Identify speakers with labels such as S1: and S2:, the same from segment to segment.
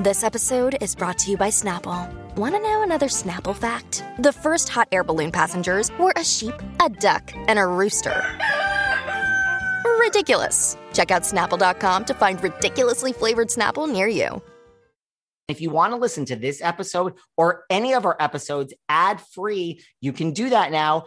S1: This episode is brought to you by Snapple. Want to know another Snapple fact? The first hot air balloon passengers were a sheep, a duck, and a rooster. Ridiculous. Check out snapple.com to find ridiculously flavored Snapple near you.
S2: If you want to listen to this episode or any of our episodes ad free, you can do that now.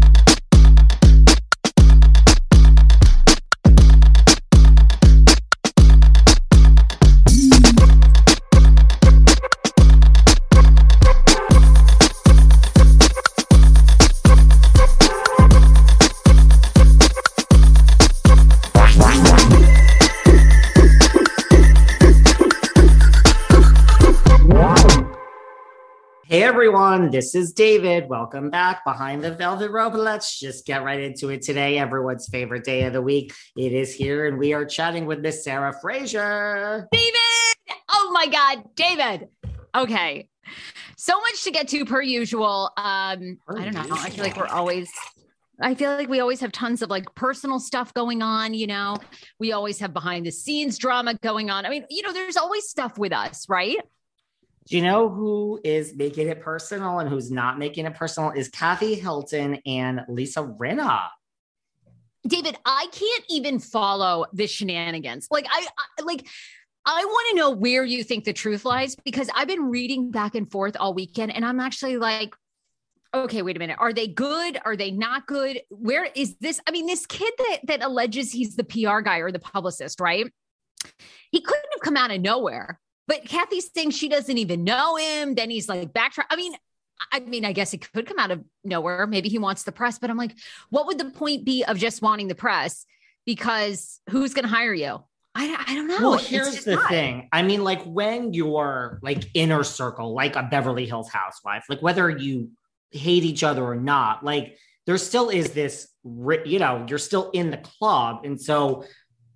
S2: Hey everyone, this is David. Welcome back behind the velvet rope. Let's just get right into it today. Everyone's favorite day of the week. It is here, and we are chatting with Miss Sarah Fraser.
S3: David! Oh my God, David. Okay. So much to get to per usual. Um,
S2: Per
S3: I don't know. I feel like we're always I feel like we always have tons of like personal stuff going on, you know. We always have behind the scenes drama going on. I mean, you know, there's always stuff with us, right?
S2: Do you know who is making it personal and who's not making it personal? Is Kathy Hilton and Lisa Rinna.
S3: David, I can't even follow the shenanigans. Like I, I like I want to know where you think the truth lies because I've been reading back and forth all weekend and I'm actually like okay, wait a minute. Are they good? Are they not good? Where is this? I mean, this kid that that alleges he's the PR guy or the publicist, right? He couldn't have come out of nowhere. But Kathy's saying she doesn't even know him. Then he's like backtrack. I mean, I mean, I guess it could come out of nowhere. Maybe he wants the press, but I'm like, what would the point be of just wanting the press? Because who's going to hire you? I, I don't know.
S2: Well, here's the
S3: not.
S2: thing. I mean, like when you're like inner circle, like a Beverly Hills housewife, like whether you hate each other or not, like there still is this, you know, you're still in the club. And so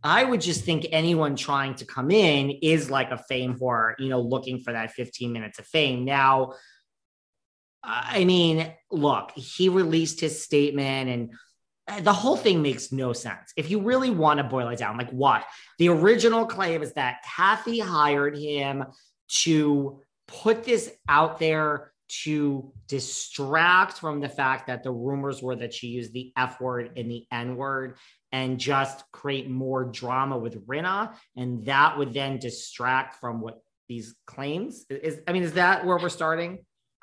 S2: I would just think anyone trying to come in is like a fame whore, you know, looking for that 15 minutes of fame. Now, I mean, look, he released his statement and uh, the whole thing makes no sense. If you really want to boil it down, like what? The original claim is that Kathy hired him to put this out there to distract from the fact that the rumors were that she used the F word and the N word and just create more drama with Rinna. And that would then distract from what these claims is. I mean, is that where we're starting?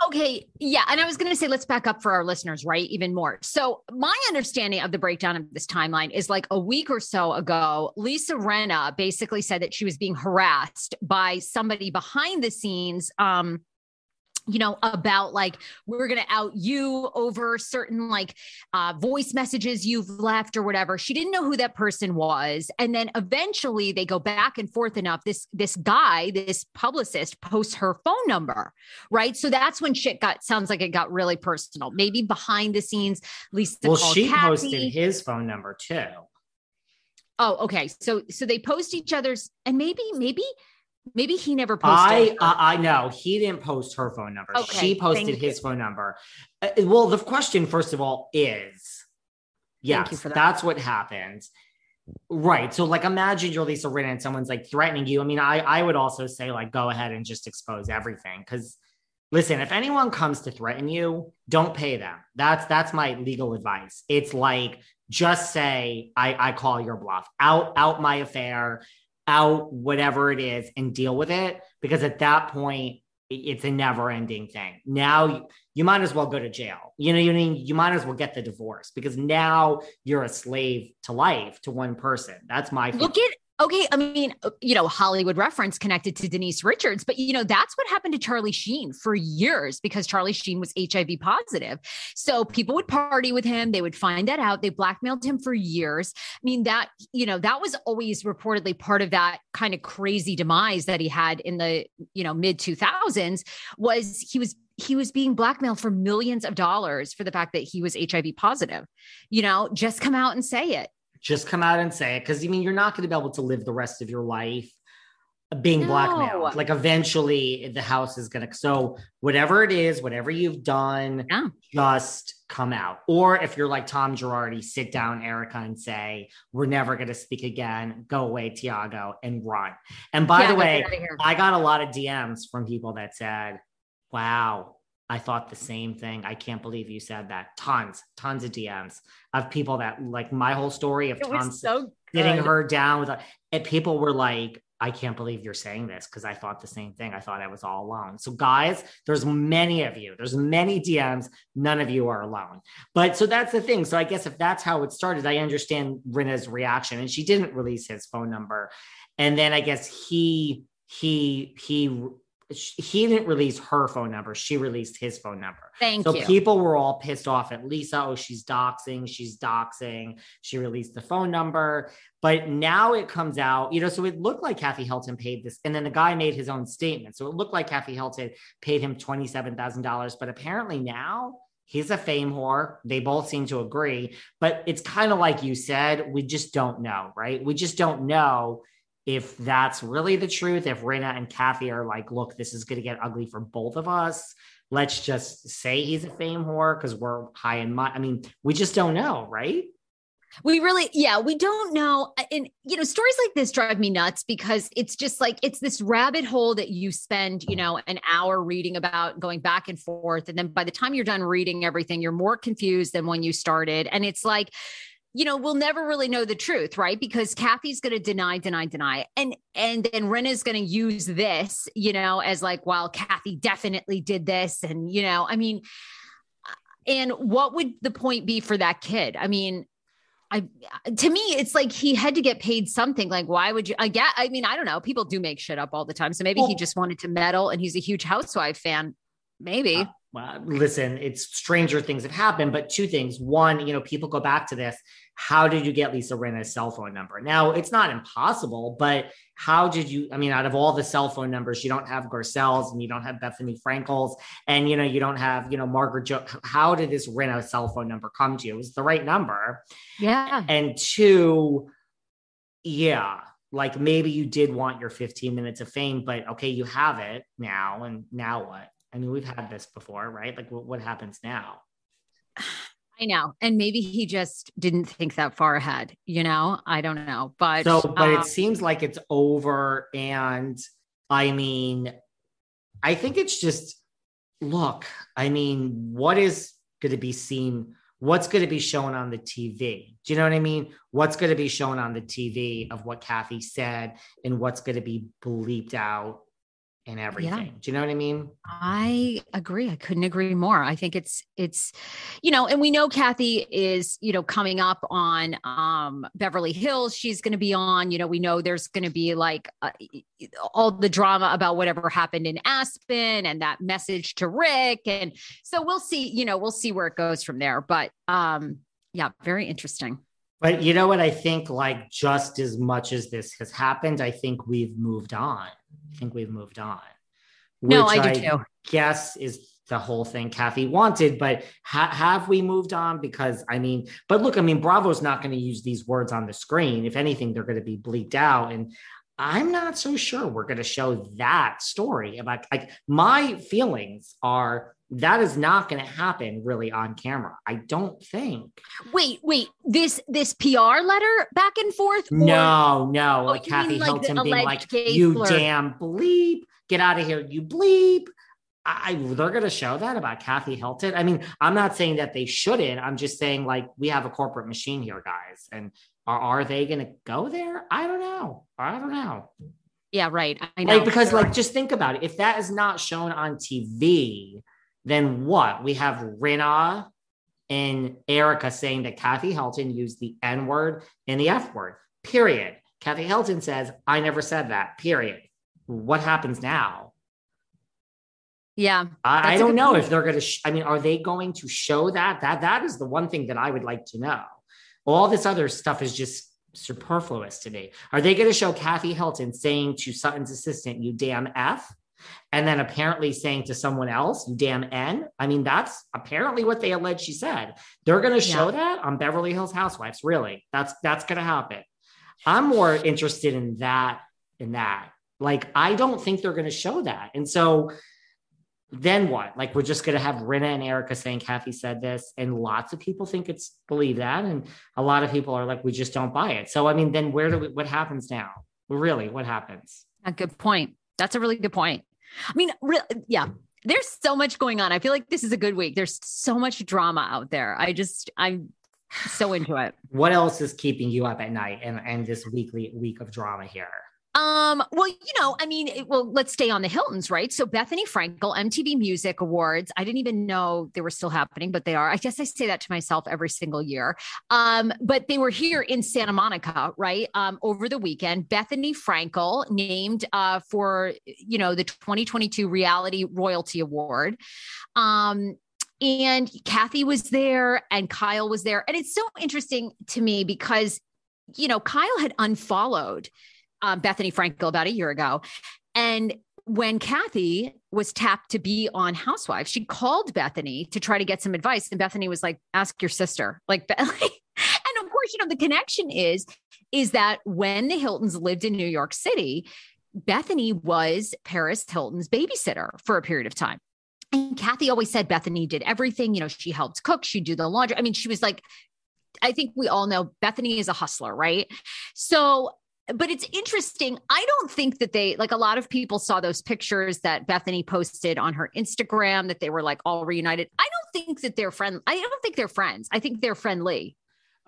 S3: Okay. Yeah. And I was going to say, let's back up for our listeners, right? Even more. So, my understanding of the breakdown of this timeline is like a week or so ago, Lisa Rinna basically said that she was being harassed by somebody behind the scenes. Um, you know about like we're going to out you over certain like uh, voice messages you've left or whatever. She didn't know who that person was. And then eventually they go back and forth enough this this guy this publicist posts her phone number right? So that's when shit got sounds like it got really personal. Maybe behind the scenes lisa
S2: well, she
S3: Kathy.
S2: posted his phone number too.
S3: oh okay. So so they post each other's and maybe maybe maybe he never posted
S2: I, I I know he didn't post her phone number.
S3: Okay,
S2: she posted his phone number. Uh, well, the question first of all is,
S3: you
S2: yes,
S3: that.
S2: that's what happened. Right. So like imagine you're Lisa Rinna and someone's like threatening you. I mean, I I would also say like go ahead and just expose everything because listen, if anyone comes to threaten you, don't pay them. That's that's my legal advice. It's like just say I I call your bluff. Out out my affair, out whatever it is and deal with it because at that point it's a never ending thing. Now you, might as well go to jail. You know, you mean you might as well get the divorce because now you're a slave to life to one person. That's my
S3: look at okay. I mean, uh, you know, Hollywood reference connected to Denise Richards, but you know, that's what happened to Charlie Sheen for years because Charlie Sheen was HIV positive. So people would party with him, they would find that out. They blackmailed him for years. I mean, that, you know, that was always reportedly part of that kind of crazy demise that he had in the, you know, mid 2000s was he was he was being blackmailed for millions of dollars for the fact that he was HIV positive. You know, just come out and say it.
S2: Just come out and say it. Cause I mean, you're not going to be able to live the rest of your life being no. blackmailed. Like eventually the house is going to, so whatever it is, whatever you've done, yeah. just come out. Or if you're like Tom Girardi, sit down, Erika, and say, we're never going to speak again. Go away, Tiago, and run. And by yeah, the way, I got a lot of DMs from people that said, wow, I thought the same thing. I can't believe you said that. Tons, tons of DMs of people that like my whole story of Tons so sitting her down with, and people were like, I can't believe you're saying this because I thought the same thing. I thought I was all alone. So, guys, there's many of you. There's many DMs. None of you are alone. But so that's the thing. So I guess if that's how it started, I understand Rinna's reaction, and she didn't release his phone number. And then I guess he he he he didn't release her phone number. She released his phone number.
S3: Thank
S2: so
S3: you.
S2: So people were all pissed off at Lisa. Oh, she's doxing. She's doxing. She released the phone number. But now it comes out, you know, so it looked like Kathy Hilton paid this. And then the guy made his own statement. So it looked like Kathy Hilton paid him $27,000. But apparently now he's a fame whore. They both seem to agree. But it's kind of like you said, we just don't know, right? We just don't know if that's really the truth, if Rinna and Kathy are like, look, this is going to get ugly for both of us, let's just say he's a fame whore because we're high in my. I mean, we just don't know, right?
S3: We really, yeah, we don't know. Uh, and, you know, stories like this drive me nuts because it's just like, it's this rabbit hole that you spend, you know, an hour reading about, going back and forth. And then by the time you're done reading everything, you're more confused than when you started. And it's like, you know, we'll never really know the truth, right? Because Kathy's going to deny, deny, deny, and and then Rinna's going to use this, you know, as like, well, Kathy definitely did this, and you know, I mean, uh, and what would the point be for that kid? I mean, I to me, it's like he had to get paid something. Like, why would you? I get. I mean, I don't know. People do make shit up all the time, so maybe well, he just wanted to meddle, and he's a huge Housewife fan. Maybe. Uh, Uh,
S2: well, listen, it's stranger things have happened, but two things. One, you know, people go back to this. How did you get Lisa Rinna's cell phone number? Now, it's not impossible, but how did you? I mean, out of all the cell phone numbers, you don't have Garcelle's and you don't have Bethenny Frankel's, and you know, you don't have, you know, Margaret Jo. How did this Rinna cell phone number come to you? It was the right number.
S3: Yeah.
S2: And two, yeah, like maybe you did want your 15 minutes of fame, but okay, you have it now, and now what? I mean, we've had this before, right? Like, what, what happens now?
S3: I know. And maybe he just didn't think that far ahead, you know? I don't know. But
S2: so, but um, it seems like it's over. And I mean, I think it's just look, I mean, what is going to be seen? What's going to be shown on the TV? Do you know what I mean? What's going to be shown on the TV of what Kathy said and what's going to be bleeped out and everything. Yeah. Do you know what I mean?
S3: I agree. I couldn't agree more. I think it's it's you know, and we know Kathy is, you know, coming up on um Beverly Hills. She's going to be on, you know, we know there's going to be like uh, all the drama about whatever happened in Aspen and that message to Rick and so we'll see, you know, we'll see where it goes from there, but um yeah, very interesting.
S2: But you know what? I think like just as much as this has happened, I think we've moved on. I think we've moved on.
S3: No, I do I too.
S2: Guess is the whole thing Kathy wanted, but ha- have we moved on? Because I mean, but look, I mean, Bravo's not going to use these words on the screen. If anything, they're going to be bleeped out. And I'm not so sure we're going to show that story about like my feelings are that is not going to happen really on camera. I don't think.
S3: Wait, wait. This this PR letter back and forth? or-
S2: No, no.
S3: Oh,
S2: like Kathy
S3: like
S2: Hilton being like, "You
S3: flirt."
S2: damn bleep, get out of here, you bleep." I, I- they're going to show that about Kathy Hilton. I mean, I'm not saying that they shouldn't. I'm just saying like we have a corporate machine here, guys, and are, are they going to go there? I don't know. I don't know.
S3: Yeah, right. I know.
S2: Like because like just think about it. If that is not shown on TV, then what? We have Rinna and Erika saying that Kathy Hilton used the N word and the F word. Period. Kathy Hilton says, "I never said that." Period. What happens now?
S3: yeah.
S2: I, I don't know
S3: point.
S2: if they're going to. Sh- I mean, are they going to show that? That that is the one thing that I would like to know. All this other stuff is just superfluous to me. Are they going to show Kathy Hilton saying to Sutton's assistant, "You damn f," and then apparently saying to someone else, "You damn n"? I mean, that's apparently what they allege she said. They're going to show that on Beverly Hills Housewives. Really, that's that's going to happen. I'm more interested in that. In that, like, I don't think they're going to show that, and so then what? Like we're just gonna have Rinna and Erika saying Kathy said this, and lots of people think it's believe that, and a lot of people are like, we just don't buy it. So I mean, then where do we? What happens now? Really, what happens?
S3: A good point. That's a really good point. I mean, re- yeah, there's so much going on. I feel like this is a good week. There's so much drama out there. I just, I'm so into it.
S2: What else is keeping you up at night and and this weekly week of drama here?
S3: Um, well, you know, I mean, it, well, let's stay on the Hiltons, right? So Bethenny Frankel, MTV Music Awards. I didn't even know they were still happening, but they are. I guess I say that to myself every single year. Um, but they were here in Santa Monica, right? Um, over the weekend. Bethenny Frankel named uh for you know the 2022 Reality Royalty Award. Um and Kathy was there and Kyle was there. And it's so interesting to me because, you know, Kyle had unfollowed um, Bethenny Frankel about a year ago. And when Kathy was tapped to be on Housewives, she called Bethenny to try to get some advice. And Bethenny was like, ask your sister. Like, and of course, you know, the connection is, is that when the Hiltons lived in New York City, Bethenny was Paris Hilton's babysitter for a period of time. And Kathy always said Bethenny did everything. You know, she helped cook, she'd do the laundry. I mean, she was like, I think we all know Bethenny is a hustler, right? So, but it's interesting. I don't think that they, like a lot of people saw those pictures that Bethenny posted on her Instagram that they were like all reunited. I don't think that they're friends. I don't think they're friends. I think they're friendly.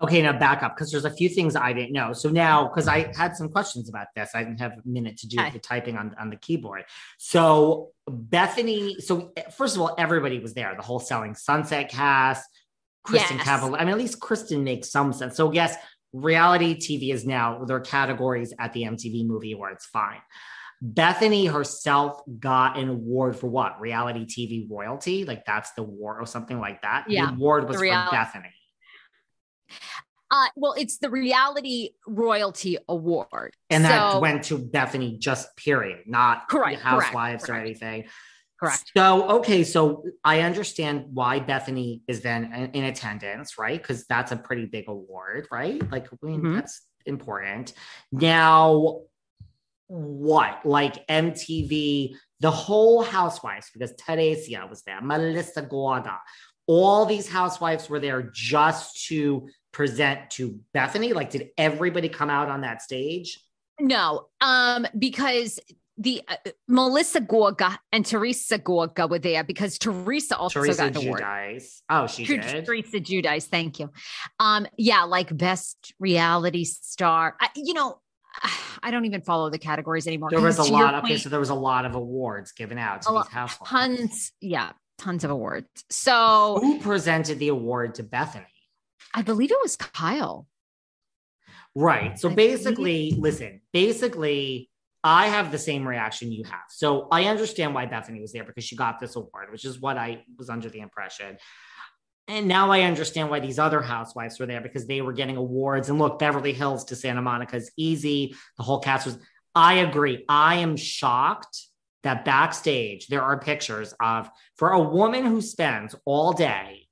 S2: Okay, now back up because there's a few things I didn't know. So now, because I had some questions about this, I didn't have a minute to do
S3: Okay.
S2: the typing on, on the keyboard. So Bethenny, so first of all, everybody was there, the whole selling sunset cast, Kristen
S3: Yes.
S2: I mean, at least Kristen makes some sense. So yes, reality TV is now their categories at the MTV Movie Awards. Fine. Bethenny herself got an award for what? Reality TV royalty? Like that's the award or something like that.
S3: Yeah,
S2: The award was
S3: the
S2: for Bethenny.
S3: Uh, well, it's the Reality Royalty Award.
S2: And that went to Bethenny just period, not
S3: Correct,
S2: housewives
S3: correct,
S2: or
S3: correct.
S2: anything.
S3: Correct.
S2: So, okay, so I understand why Bethenny is then in, in attendance, right? Because that's a pretty big award, right? Like, I mean,
S3: Mhm.
S2: that's important. Now, what? Like MTV, the whole housewives, because Teresia was there, Melissa Gorga, all these housewives were there just to present to Bethenny. Like, did everybody come out on that stage?
S3: No, um, because the uh, Melissa Gorga and Teresa Gorga were there because Teresa also
S2: Teresa
S3: got an award.
S2: Oh, she
S3: Ter-
S2: did.
S3: Teresa Giudice, thank you. Um, yeah, like best reality star. I, you know, I don't even follow the categories anymore.
S2: There was a
S3: 'cause to your
S2: lot. Okay,
S3: point,
S2: so there was a lot of awards given out to these housewives.
S3: tons, yeah, tons of awards. So
S2: Who presented the award to Bethenny?
S3: I believe it was Kyle.
S2: Right. So basically, listen, basically, I have the same reaction you have. So I understand why Bethenny was there because she got this award, which is what I was under the impression. And now I understand why these other housewives were there because they were getting awards. And look, Beverly Hills to Santa Monica is easy. The whole cast was. I agree. I am shocked that backstage there are pictures of for a woman who spends all day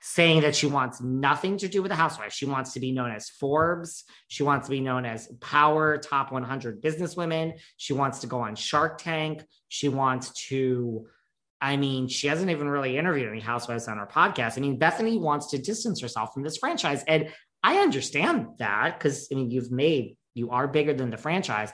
S2: saying that she wants nothing to do with the housewife. She wants to be known as Forbes. She wants to be known as Power Top 100 Businesswomen. She wants to go on Shark Tank. She wants to I mean, she hasn't even really interviewed any housewives on her podcast. I mean, Bethenny wants to distance herself from this franchise. And I understand that because I mean, you've made, you are bigger than the franchise.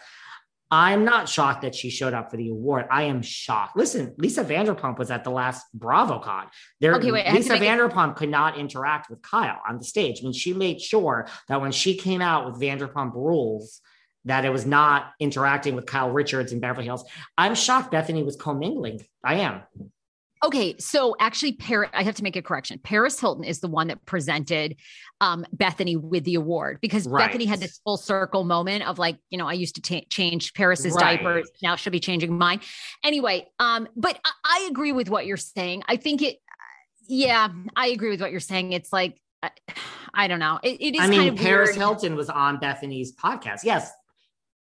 S2: I'm not shocked that she showed up for the award. I am shocked. Listen, Lisa Vanderpump was at the last BravoCon. There,
S3: Okay, wait,
S2: Lisa
S3: make it-
S2: Vanderpump could not interact with Kyle on the stage. I mean, she made sure that when she came out with Vanderpump Rules, that it was not interacting with Kyle Richards in Beverly Hills. I'm shocked Bethenny was commingling. I am.
S3: Okay, so actually, Paris, I have to make a correction. Paris Hilton is the one that presented um, Bethenny with the award because
S2: Right.
S3: Bethenny had this full circle moment of like, you know, I used to ta- change Paris's
S2: Right.
S3: diapers. Now she'll be changing mine. Anyway, um, but I, I agree with what you're saying. I think it, yeah, I agree with what you're saying. It's like, I, I don't know. It, it is
S2: I mean,
S3: kind of
S2: Paris
S3: weird.
S2: Hilton was on Bethenny's podcast. Yes,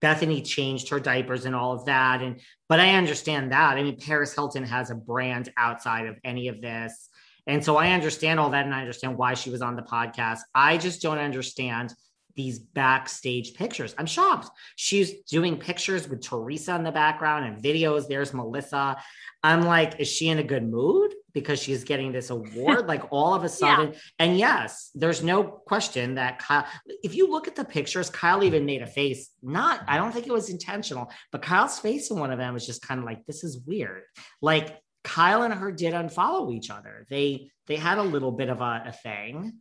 S2: Bethenny changed her diapers and all of that. And but I understand that. I mean, Paris Hilton has a brand outside of any of this. And so I understand all that and I understand why she was on the podcast. I just don't understand these backstage pictures. I'm shocked. She's doing pictures with Teresa in the background and videos. There's Melissa. I'm like, is she in a good mood because she's getting this award? like all of a sudden. And yes, there's no question that Kyle, if you look at the pictures, Kyle even made a face. Not, I don't think it was intentional, but Kyle's face in one of them was just kind of like, this is weird. Like Kyle and her did unfollow each other. They they had a little bit of a, a thing.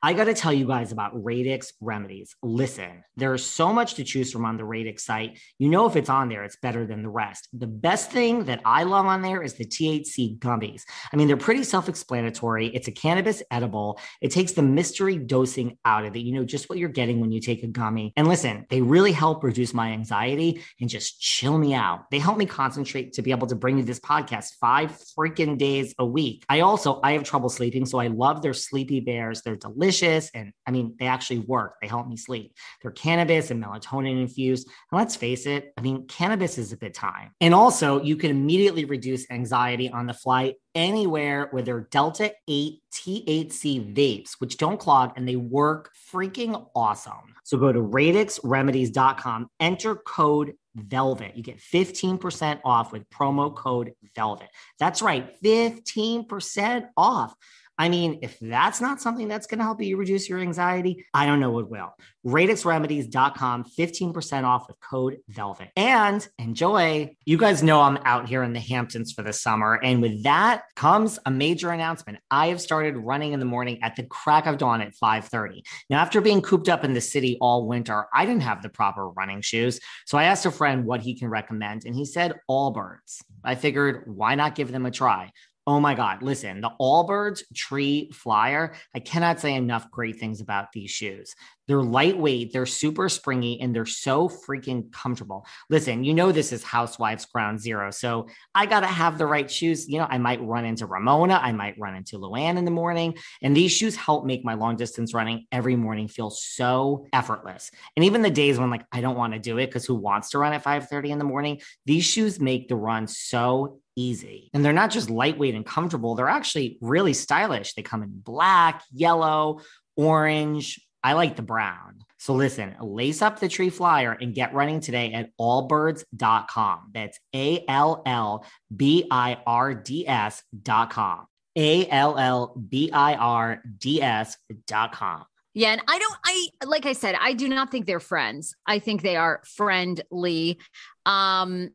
S2: I got to tell you guys about Radix Remedies. Listen, there's so much to choose from on the Radix site. You know, if it's on there, it's better than the rest. The best thing that I love on there is the THC gummies. I mean, they're pretty self explanatory. It's a cannabis edible, it takes the mystery dosing out of it. You know, just what you're getting when you take a gummy. And listen, they really help reduce my anxiety and just chill me out. They help me concentrate to be able to bring you this podcast five freaking days a week. I also, I have trouble sleeping, so I love their sleepy bears. They're delicious delicious. And I mean, they actually work. They help me sleep. They're cannabis and melatonin infused. And let's face it, I mean, cannabis is a bit time. And also, you can immediately reduce anxiety on the flight anywhere with their Delta 8 THC vapes, which don't clog and they work freaking awesome. So go to radixremedies.com, enter code VELVET. You get 15% off with promo code VELVET. That's right, 15% off. I mean, if that's not something that's going to help you reduce your anxiety, I don't know what will. RadixRemedies.com, 15% off with code VELVET. And enjoy. You guys know I'm out here in the Hamptons for the summer. And with that comes a major announcement. I have started running in the morning at the crack of dawn at 5.30. Now, after being cooped up in the city all winter, I didn't have the proper running shoes. So I asked a friend what he can recommend. And he said Allbirds. I figured, why not give them a try? Oh my God. Listen, the Allbirds Tree Flyer. I cannot say enough great things about these shoes. They're lightweight, they're super springy, and they're so freaking comfortable. Listen, you know, this is Housewives Ground Zero. So I got to have the right shoes. You know, I might run into Ramona, I might run into Luann in the morning. And these shoes help make my long distance running every morning feel so effortless. And even the days when like I don't want to do it because who wants to run at 5 30 in the morning? These shoes make the run so easy. And they're not just lightweight and comfortable, they're actually really stylish. They come in black, yellow, orange. I like the brown. So listen, lace up the tree flyer and get running today at allbirds.com. That's A L L B I R D S.com. A L L B I R D S.com.
S3: Yeah. And I don't, I, like I said, I do not think they're friends. I think they are friendly. Um,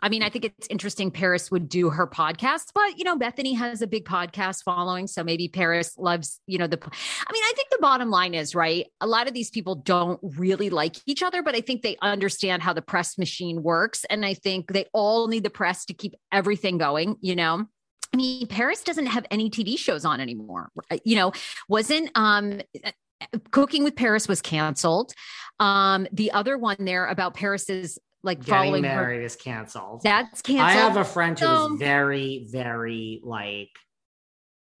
S3: I mean, I think it's interesting Paris would do her podcast, but you know, Bethenny has a big podcast following. So maybe Paris loves, you know, the I mean, I think the bottom line is right. A lot of these people don't really like each other, but I think they understand how the press machine works. And I think they all need the press to keep everything going, you know. I mean, Paris doesn't have any TV shows on anymore. You know, wasn't um Cooking with Paris was canceled. Um, the other one there about Paris's like
S2: Getting
S3: following
S2: married
S3: her.
S2: is canceled.
S3: That's canceled.
S2: I have a friend who's
S3: So-
S2: um, very, very like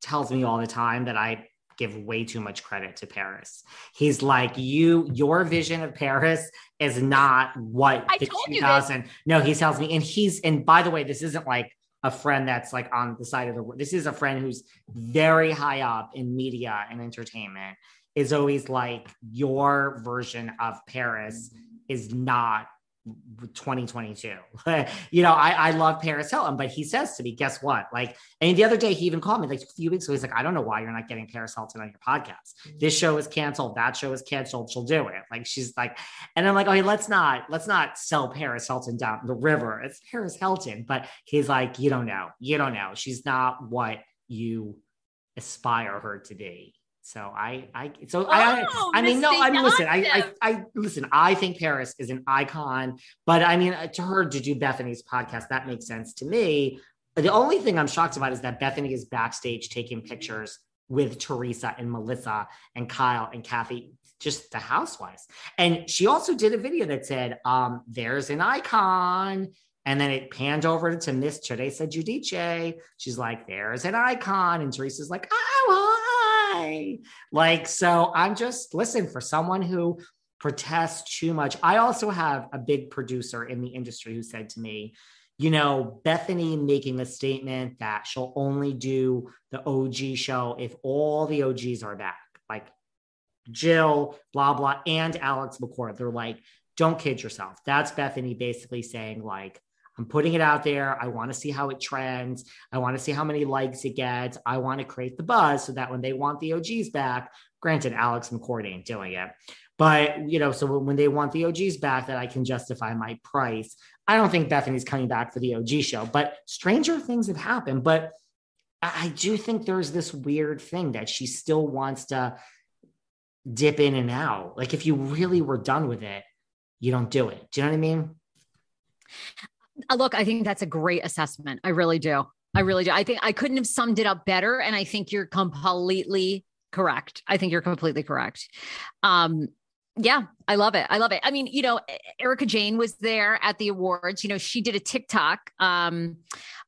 S2: tells me all the time that I give way too much credit to Paris. He's like, you, your vision of Paris is not what
S3: I
S2: the
S3: told you this.
S2: No, he tells me, and he's, and by the way, this isn't like a friend that's like on the side of the world. This is a friend who's very high up in media and entertainment. Is always like your version of Paris is not 2022. you know, I, I love Paris Hilton, but he says to me, guess what? Like, and the other day he even called me like a few weeks ago. He's like, I don't know why you're not getting Paris Hilton on your podcast. Mm-hmm. This show is canceled. That show is canceled. She'll do it. Like, she's like, and I'm like, okay, let's not, let's not sell Paris Hilton down the river. It's Paris Hilton. But he's like, you don't know. You don't know. She's not what you aspire her to be. So I, I, so I,
S3: Oh,
S2: I mean, no, I mean, listen, I, I, I, listen, I think Paris is an icon, but I mean, to her to do Bethenny's podcast, that makes sense to me. The only thing I'm shocked about is that Bethenny is backstage taking pictures with Teresa and Melissa and Kyle and Kathy, just the housewives. And she also did a video that said, um, there's an icon. And then it panned over to Miss Teresa Giudice. She's like, there's an icon. And Teresa's like, oh, Like, so I'm just, listen, for someone who protests too much, I also have a big producer in the industry who said to me, you know, Bethenny making a statement that she'll only do the OG show if all the OGs are back, like Jill, blah, blah, and Alex McCord. They're like, don't kid yourself. That's Bethenny basically saying, like, I'm putting it out there. I want to see how it trends. I want to see how many likes it gets. I want to create the buzz so that when they want the OGs back, granted, Alex McCord ain't doing it. But, you know, so when they want the OGs back, that I can justify my price. I don't think Bethenny's coming back for the OG show, but stranger things have happened. But I I do think there's this weird thing that she still wants to dip in and out. Like if you really were done with it, you don't do it. Do you know what I mean?
S3: Uh, look, I think that's a great assessment. I really do. I really do. I think I couldn't have summed it up better. And I think you're completely correct. I think you're completely correct. Um, yeah, I love it. I love it. I mean, you know, Erika Jayne was there at the awards. You know, she did a TikTok um,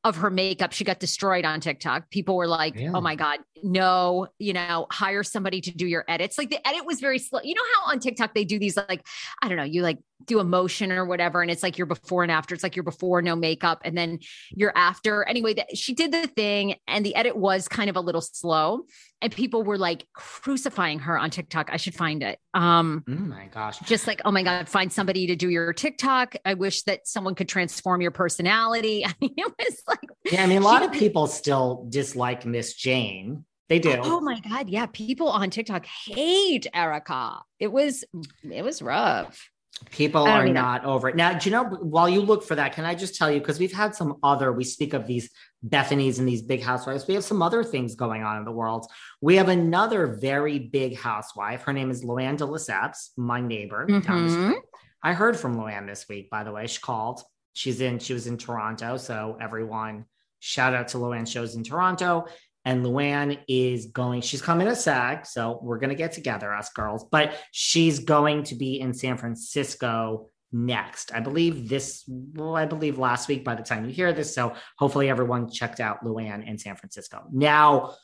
S3: of her makeup. She got destroyed on TikTok. People were like. "Oh my god, no!" You know, hire somebody to do your edits. Like the edit was very slow. You know how on TikTok they do these like, I don't know, you like do a motion or whatever, and it's like your before and after. It's like your before no makeup, and then your after. Anyway, that she did the thing, and the edit was kind of a little slow, and people were like crucifying her on TikTok. I should find it. Um,
S2: Oh my gosh.
S3: just like, oh my God, find somebody to do your TikTok. I wish that someone could transform your personality. I mean, it was like,
S2: Yeah, I mean, a lot
S3: She
S2: of people still dislike Miss Jayne. They do.
S3: oh my God. Yeah. People on TikTok hate Erika. It was, it was rough.
S2: People are not over it. Now, do you know, while you look for that, can I just tell you, because we've had some other, we speak of these Bethenny's and these big housewives, we have some other things going on in the world. We have another very big housewife. Her name is Luann de Lesseps, my neighbor down the
S3: Mhm.
S2: street. I heard from Luann this week, by the way. She called. She's in, she was in Toronto. So everyone, shout out to Luann shows in Toronto. And Luann is going, she's coming to SAG. So we're going to get together, us girls, but she's going to be in San Francisco next. I believe this, well, I believe last week by the time you hear this. So hopefully everyone checked out Luann in San Francisco. Now,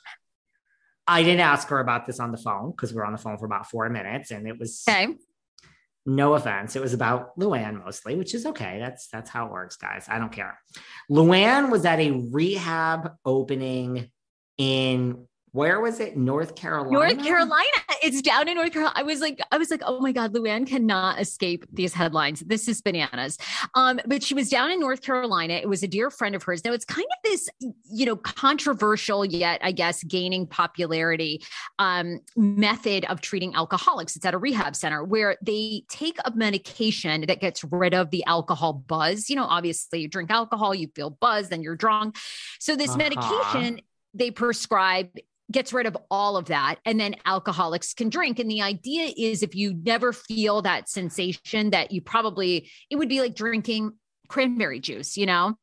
S2: I didn't ask her about this on the phone because we were on the phone for about four minutes and it was
S3: Okay.
S2: no offense. It was about Luann mostly, which is okay. That's that's how it works, guys. I don't care. Luann was at a rehab opening in where was it? North Carolina.
S3: North Carolina. It's down in North Carolina. I was like, I was like, oh my God, Luann cannot escape these headlines. This is bananas. Um, but she was down in North Carolina. It was a dear friend of hers. Now it's kind of this, you know, controversial yet, I guess, gaining popularity um, method of treating alcoholics. It's at a rehab center where they take a medication that gets rid of the alcohol buzz. You know, obviously you drink alcohol, you feel buzzed, then you're drunk. So this
S2: Uh-huh.
S3: medication they prescribe gets rid of all of that and then alcoholics can drink. And the idea is if you never feel that sensation that you probably it would be like drinking cranberry juice you know?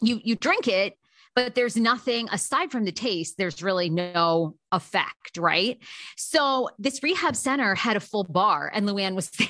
S3: You you drink it but there's nothing aside from the taste there's really no effect right? So this rehab center had a full bar and luann was there.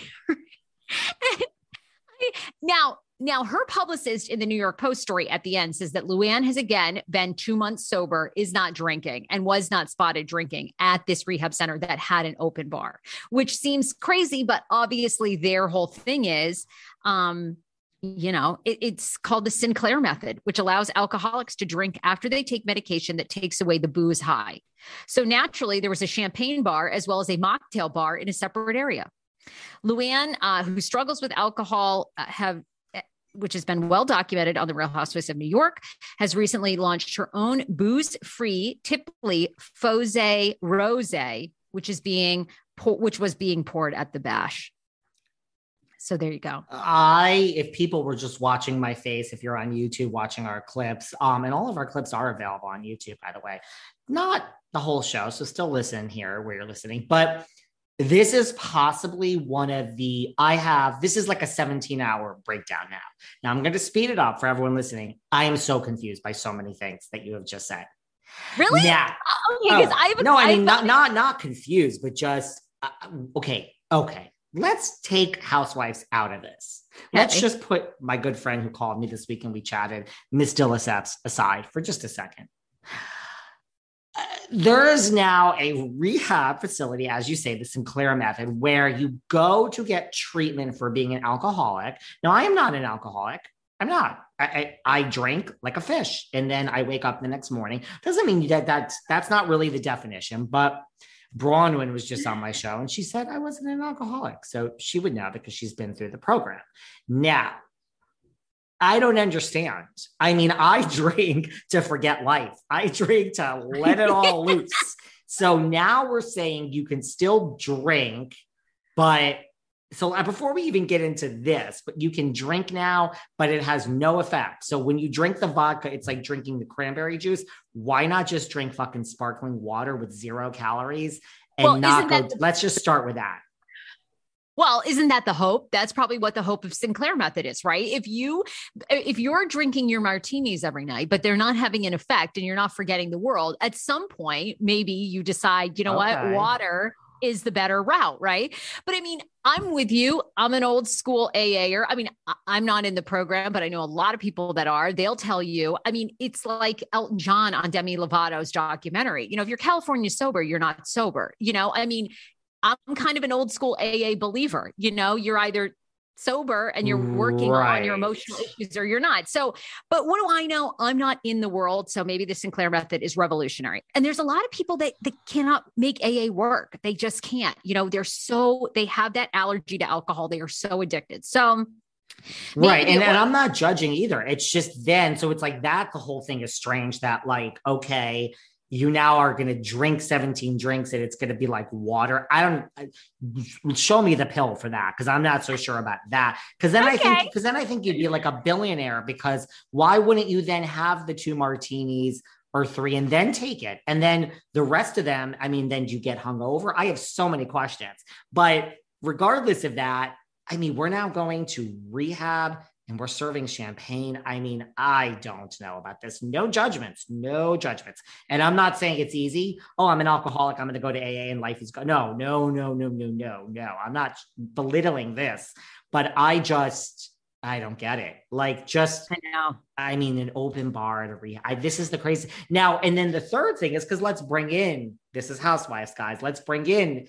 S3: Now now her publicist in the New York Post story at the end says that Luann has again been two months sober, is not drinking, and was not spotted drinking at this rehab center that had an open bar, which seems crazy, but obviously their whole thing is um you know, it- it's called the Sinclair method, which allows alcoholics to drink after they take medication that takes away the booze high. So naturally, there was a champagne bar as well as a mocktail bar in a separate area. Luann, uh, who struggles with alcohol, uh, have which has been well documented on the Real Housewives of New York, has recently launched her own booze-free Tiply Fose Rose, which is being which was being poured at the bash. So there you go.
S2: I, if people were just watching my face, if you're on YouTube watching our clips, um, and all of our clips are available on YouTube, by the way, not the whole show. So still listen here where you're listening, but this is possibly one of the I have this is like a 17 hour breakdown now. Now I'm going to speed it up for everyone listening. I am so confused by so many things that you have just said.
S3: Really?
S2: Yeah.
S3: Okay, because
S2: Oh,
S3: I have a,
S2: no, I mean not not not confused, but just uh, okay, okay. Let's take housewives out of this. Let's just put my good friend who called me this week and we chatted, Miss de Lesseps, aside for just a second. There is now a rehab facility, as you say, the Sinclair method, where you go to get treatment for being an alcoholic. Now, I am not an alcoholic. I'm not. I, I, I drink like a fish, and then I wake up the next morning. Doesn't mean that that's that's not really the definition. But Bronwyn was just on my show, and she said I wasn't an alcoholic, so she would know because she's been through the program. Now, I don't understand. I mean, I drink to forget life. I drink to let it all loose. So now we're saying you can still drink, but so uh, before we even get into this, but you can drink now, but it has no effect. So when you drink the vodka, it's like drinking the cranberry juice. Why not just drink fucking sparkling water with zero calories and
S3: Well,
S2: not go?
S3: the-
S2: let's just start with that.
S3: Well, isn't that the hope? That's probably what the hope of Sinclair method is, right? If you if you're drinking your martinis every night, but they're not having an effect and you're not forgetting the world, at some point maybe you decide, you know
S2: Okay.
S3: what? Water is the better route, right? But I mean, I'm with you. I'm an old school AAer. I mean, I'm not in the program, but I know a lot of people that are. They'll tell you, I mean, it's like Elton John on Demi Lovato's documentary. You know, if you're California sober, you're not sober. You know, I mean, I'm kind of an old school AA believer. You know, you're either sober and you're working right. on your emotional issues or you're not. So, but what do I know? I'm not in the world. So maybe the Sinclair method is revolutionary. And there's a lot of people that, that cannot make AA work. They just can't, you know, they're so, they have that allergy to alcohol. They are so addicted. So,
S2: right. And, and I'm not judging either. It's just then. So it's like that. The whole thing is strange that, like, okay, you now are going to drink 17 drinks and it's going to be like water. I don't I, show me the pill for that because I'm not so sure about that. Because then okay. I think because then I think you'd be like a billionaire because why wouldn't you then have the two martinis or three and then take it and then the rest of them? I mean, then you get hungover. I have so many questions, but regardless of that, I mean, we're now going to rehab and we're serving champagne. I mean, I don't know about this. No judgments, no judgments. And I'm not saying it's easy. Oh, I'm an alcoholic. I'm going to go to AA and life is good. No, no, no, no, no, no, no. I'm not belittling this, but I just, I don't get it. Like, just,
S3: I know.
S2: I mean, an open bar at a rehab. This is the crazy. Now, and then the third thing is because let's bring in, this is Housewives, guys. Let's bring in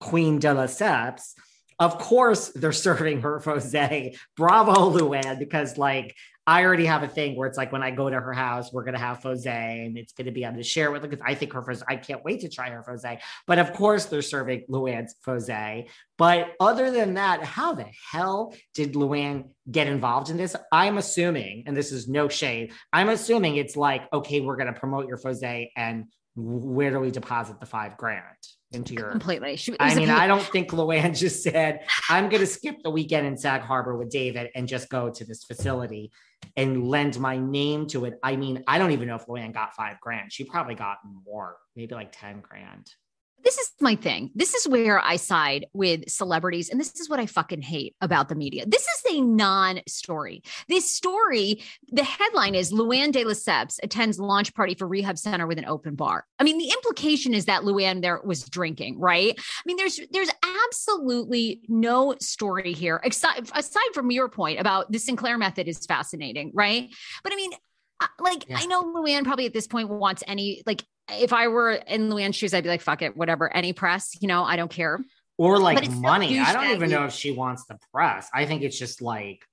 S2: Queen de Lesseps of course, they're serving her Fose. Bravo, Luann, because like I already have a thing where it's like when I go to her house, we're gonna have Fose and it's gonna be able to share with because I think her Fose, I can't wait to try her Fose. But of course, they're serving Luann's Fose. But other than that, how the hell did Luann get involved in this? I'm assuming, and this is no shade, I'm assuming it's like, okay, we're gonna promote your Fose and where do we deposit the five grand? Into your
S3: completely. She,
S2: I mean, I don't think Luann just said, I'm going to skip the weekend in Sag Harbor with David and just go to this facility and lend my name to it. I mean, I don't even know if Luann got five grand. She probably got more, maybe like 10 grand
S3: this is my thing. This is where I side with celebrities. And this is what I fucking hate about the media. This is a non story. This story, the headline is Luann de Lesseps attends launch party for rehab center with an open bar. I mean, the implication is that Luann there was drinking, right? I mean, there's there's absolutely no story here, aside, aside from your point about the Sinclair method is fascinating, right? But I mean, uh, like yeah. I know Luann probably at this point wants any like if I were in Luann's shoes, I'd be like, fuck it, whatever, any press, you know, I don't care.
S2: Or like money. I don't even know if she wants the press. I think it's just like,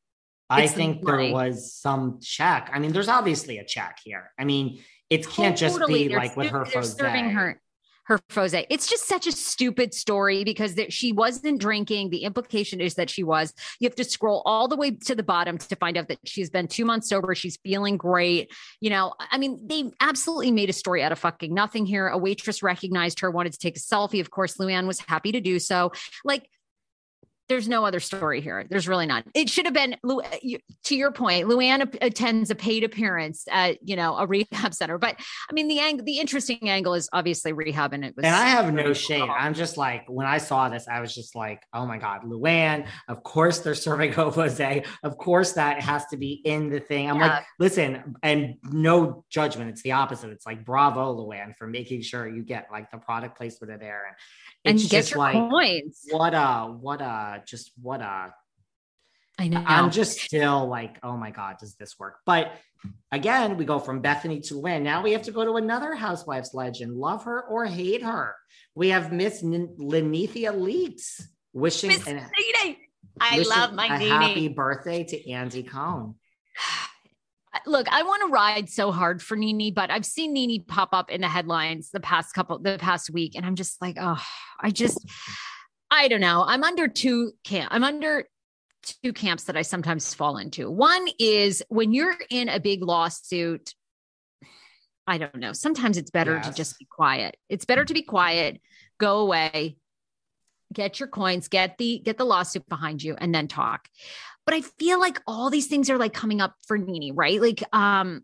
S2: I think the there was some check. I mean, there's obviously a check here. I mean, it can't totally. just be they're like with her. They're serving her
S3: her Fose. It's just such a stupid story because that she wasn't drinking. The implication is that she was. You have to scroll all the way to the bottom to find out that she's been two months sober. She's feeling great. You know, I mean, they absolutely made a story out of fucking nothing here. A waitress recognized her, wanted to take a selfie. Of course, Luann was happy to do so. Like, there's no other story here. There's really none. It should have been uh, to your point. Luann attends a paid appearance at you know a rehab center, but I mean the angle, the interesting angle is obviously rehab, and it was.
S2: And I have no shame. I'm just like when I saw this, I was just like, oh my god, Luann. Of course they're serving Jose. Of course that has to be in the thing. I'm yeah. like, listen, and no judgment. It's the opposite. It's like bravo, Luann, for making sure you get like the product placement there and
S3: and it's get your like, coins.
S2: What a what a Uh, just what a
S3: I know.
S2: I'm just still like, oh my God, does this work? But again, we go from Bethenny to Lynn. Now we have to go to another Housewives legend. Love her or hate her. We have Miss N- Linnethia Leakes wishing,
S3: Miss an, I wishing love my
S2: a
S3: Nene.
S2: happy birthday to Andy Cohen.
S3: look, I want to ride so hard for NeNe, but I've seen NeNe pop up in the headlines the past couple, the past week, and I'm just like, oh, I just, I don't know. I'm under two camp. I'm under two camps that I sometimes fall into. One is when you're in a big lawsuit. I don't know. Sometimes it's better yes. to just be quiet. It's better to be quiet, go away, get your coins, get the get the lawsuit behind you, and then talk. But I feel like all these things are like coming up for NeNe, right? Like, um,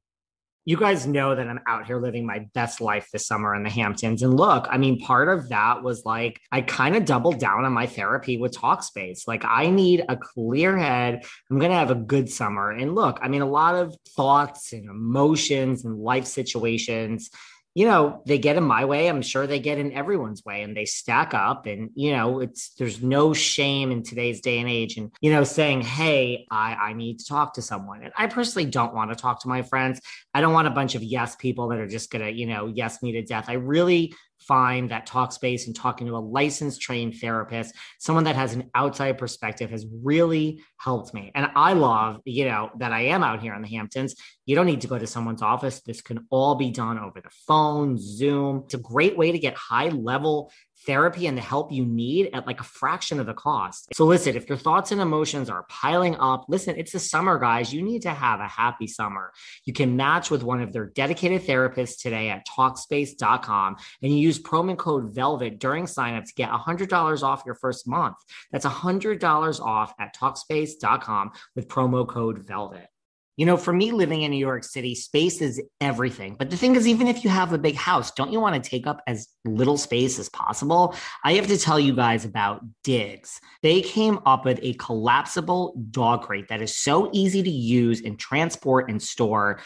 S2: You guys know that I'm out here living my best life this summer in the Hamptons. And look, I mean, part of that was like, I kind of doubled down on my therapy with Talkspace. Like, I need a clear head. I'm going to have a good summer. And look, I mean, a lot of thoughts and emotions and life situations you know, they get in my way. I'm sure they get in everyone's way and they stack up. And, you know, it's there's no shame in today's day and age. And, you know, saying, hey, I, I need to talk to someone. And I personally don't want to talk to my friends. I don't want a bunch of yes people that are just going to, you know, yes me to death. I really find that talk space and talking to a licensed trained therapist, someone that has an outside perspective has really helped me. And I love, you know, that I am out here in the Hamptons. You don't need to go to someone's office. This can all be done over the phone, Zoom. It's a great way to get high level therapy and the help you need at like a fraction of the cost. So listen, if your thoughts and emotions are piling up, listen, it's the summer, guys. You need to have a happy summer. You can match with one of their dedicated therapists today at talkspace.com and you use promo code VELVET during signup to get $100 off your first month. That's $100 off at talkspace.com with promo code VELVET. You know, for me living in New York City, space is everything. But the thing is, even if you have a big house, don't you want to take up as little space as possible? I have to tell you guys about Diggs. They came up with a collapsible dog crate that is so easy to use and transport and store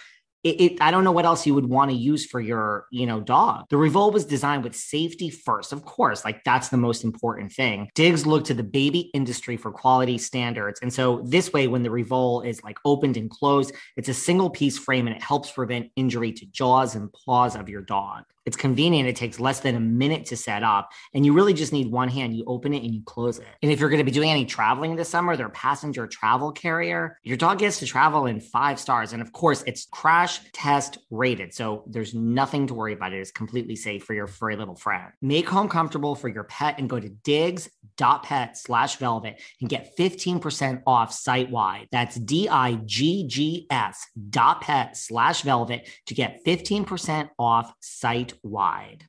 S2: it, it, I don't know what else you would want to use for your, you know, dog. The Revol was designed with safety first, of course, like that's the most important thing. Diggs look to the baby industry for quality standards. And so this way, when the Revol is like opened and closed, it's a single piece frame and it helps prevent injury to jaws and paws of your dog. It's convenient. It takes less than a minute to set up. And you really just need one hand. You open it and you close it. And if you're going to be doing any traveling this summer, they're a passenger travel carrier. Your dog gets to travel in five stars. And of course, it's crash test rated. So there's nothing to worry about. It is completely safe for your furry little friend. Make home comfortable for your pet and go to diggs.pet slash velvet and get 15% off site wide. That's D I G G S dot pet slash velvet to get 15% off site wide.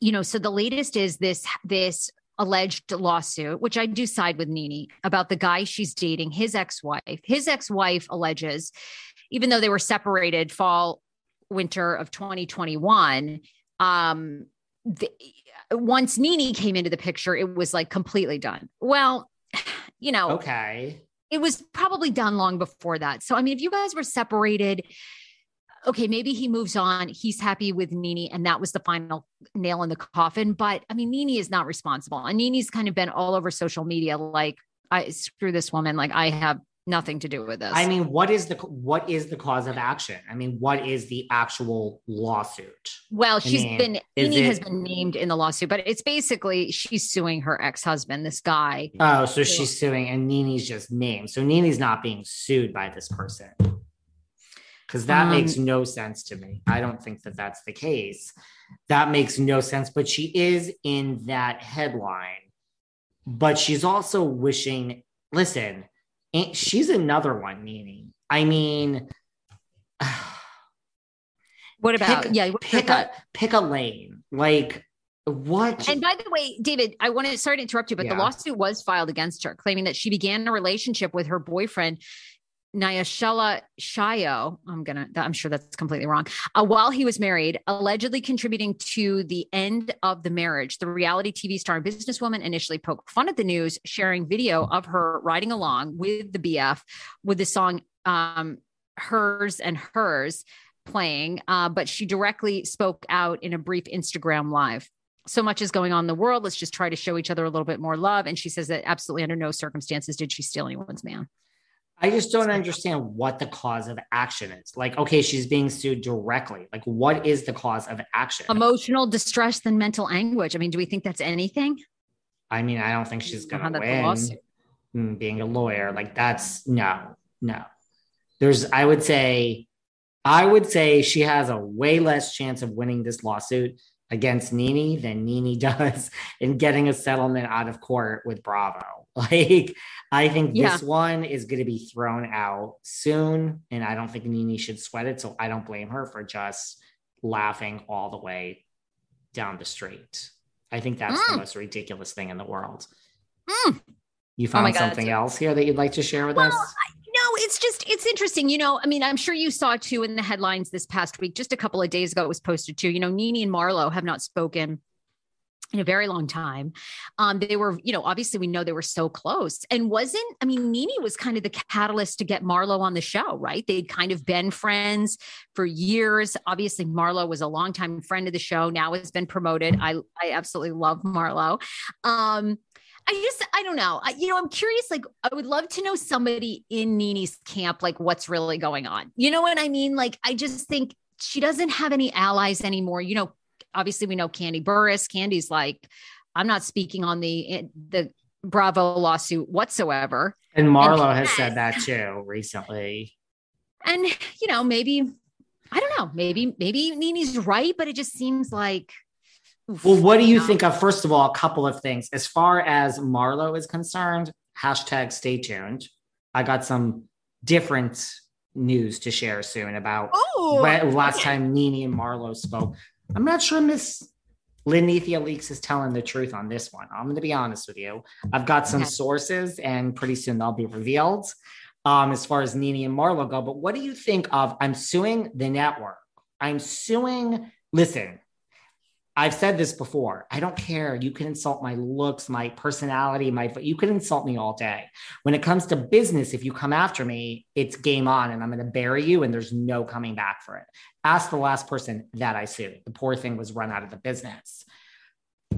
S3: You know, so the latest is this this alleged lawsuit, which I do side with NeNe about the guy she's dating, his ex-wife. His ex-wife alleges, even though they were separated fall winter of 2021, um, the, once NeNe came into the picture, it was like completely done. Well, you know,
S2: okay.
S3: It was probably done long before that. So, I mean, if you guys were separated, okay, maybe he moves on. He's happy with NeNe, and that was the final nail in the coffin. But I mean, NeNe is not responsible. And NeNe's kind of been all over social media, like, I screw this woman. Like, I have nothing to do with this.
S2: I mean, what is the what is the cause of action? I mean, what is the actual lawsuit?
S3: Well, she's
S2: I mean,
S3: been NeNe
S2: it-
S3: has been named in the lawsuit, but it's basically she's suing her ex-husband, this guy.
S2: Oh, so she's suing and NeNe's just named. So NeNe's not being sued by this person. Because that
S3: Um,
S2: makes no sense to me. I don't think that that's the case. That makes no sense. But she is in that headline. But she's also wishing, listen, she's another one, NeNe. I mean,
S3: What about
S2: pick,
S3: yeah?
S2: pick a pick a lane. Like what?
S3: And by the way, David, I want to sorry to interrupt you, but the lawsuit was filed against her, claiming that she began a relationship with her boyfriend, Nyashela Shayo. I'm gonna, I'm sure that's completely wrong. Uh, while he was married, allegedly contributing to the end of the marriage. The reality TV star and businesswoman initially poked fun at the news, sharing video of her riding along with the BF with the song um, "Hers and Hers." playing, uh, but she directly spoke out in a brief Instagram live. So much is going on in the world. Let's just try to show each other a little bit more love. And she says that absolutely under no circumstances did she steal anyone's man.
S2: I just don't understand what the cause of action is. Like, okay, she's being sued directly. Like, what is the cause of action?
S3: Emotional distress and mental anguish. I mean, do we think that's anything?
S2: I mean, I don't think she's going to win. Mm, Being a lawyer, like that's no, no. There's, I would say, I would say she has a way less chance of winning this lawsuit against NeNe than NeNe does in getting a settlement out of court with Bravo. Like, I think
S3: Yeah.
S2: this one is going to be thrown out soon, and I don't think NeNe should sweat it. So I don't blame her for just laughing all the way down the street. I think that's the
S3: Mm.
S2: most ridiculous thing in the world.
S3: Mm.
S2: You
S3: Oh
S2: found
S3: God,
S2: something else here that you'd like to share with
S3: Well,
S2: us?
S3: I, no, it's just it's interesting. You know, I mean, I'm sure you saw too in the headlines this past week, just a couple of days ago, it was posted too. You know, NeNe and Marlo have not spoken in a very long time. Um, they were, you know, obviously we know they were so close. And wasn't, I mean, NeNe was kind of the catalyst to get Marlo on the show, right? They'd kind of been friends for years. Obviously, Marlo was a longtime friend of the show, now has been promoted. I I absolutely love Marlo. Um, I just, I don't know. I, you know, I'm curious. Like, I would love to know somebody in NeNe's camp, like what's really going on. You know what I mean? Like, I just think she doesn't have any allies anymore. You know, obviously we know Kandi Burruss. Kandi's like, I'm not speaking on the eh, the Bravo lawsuit whatsoever.
S2: And Marlo has said that too recently.
S3: And you know, maybe I don't know. Maybe maybe NeNe's right, but it just seems like
S2: Well, what do you think of, first of all, a couple of things. As far as Marlo is concerned, hashtag stay tuned. I got some different news to share soon about
S3: Oh,
S2: last time NeNe and Marlo spoke. I'm not sure Miss Linnethia Leakes is telling the truth on this one. I'm going to be honest with you. I've got some
S3: Okay.
S2: sources, and pretty soon they'll be revealed um, as far as NeNe and Marlo go. But what do you think of? I'm suing the network. I'm suing. Listen, I've said this before. I don't care. You can insult my looks, my personality, my you can insult me all day. When it comes to business, if you come after me, it's game on and I'm going to bury you and there's no coming back for it. Ask the last person that I sued. The poor thing was run out of the business.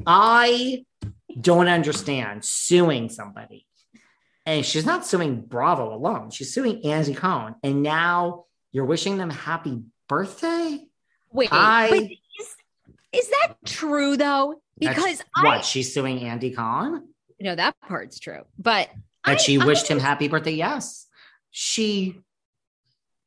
S2: I don't understand suing somebody. And she's not suing Bravo alone. She's suing Andy Cohen. And now you're wishing them happy birthday?
S3: wait,
S2: I-
S3: but is, that true though?
S2: That's-
S3: Because
S2: what
S3: I
S2: she's suing Andy Cohen?
S3: No, that part's true, but
S2: that
S3: I-
S2: she
S3: I
S2: wished him happy birthday. Yes. She,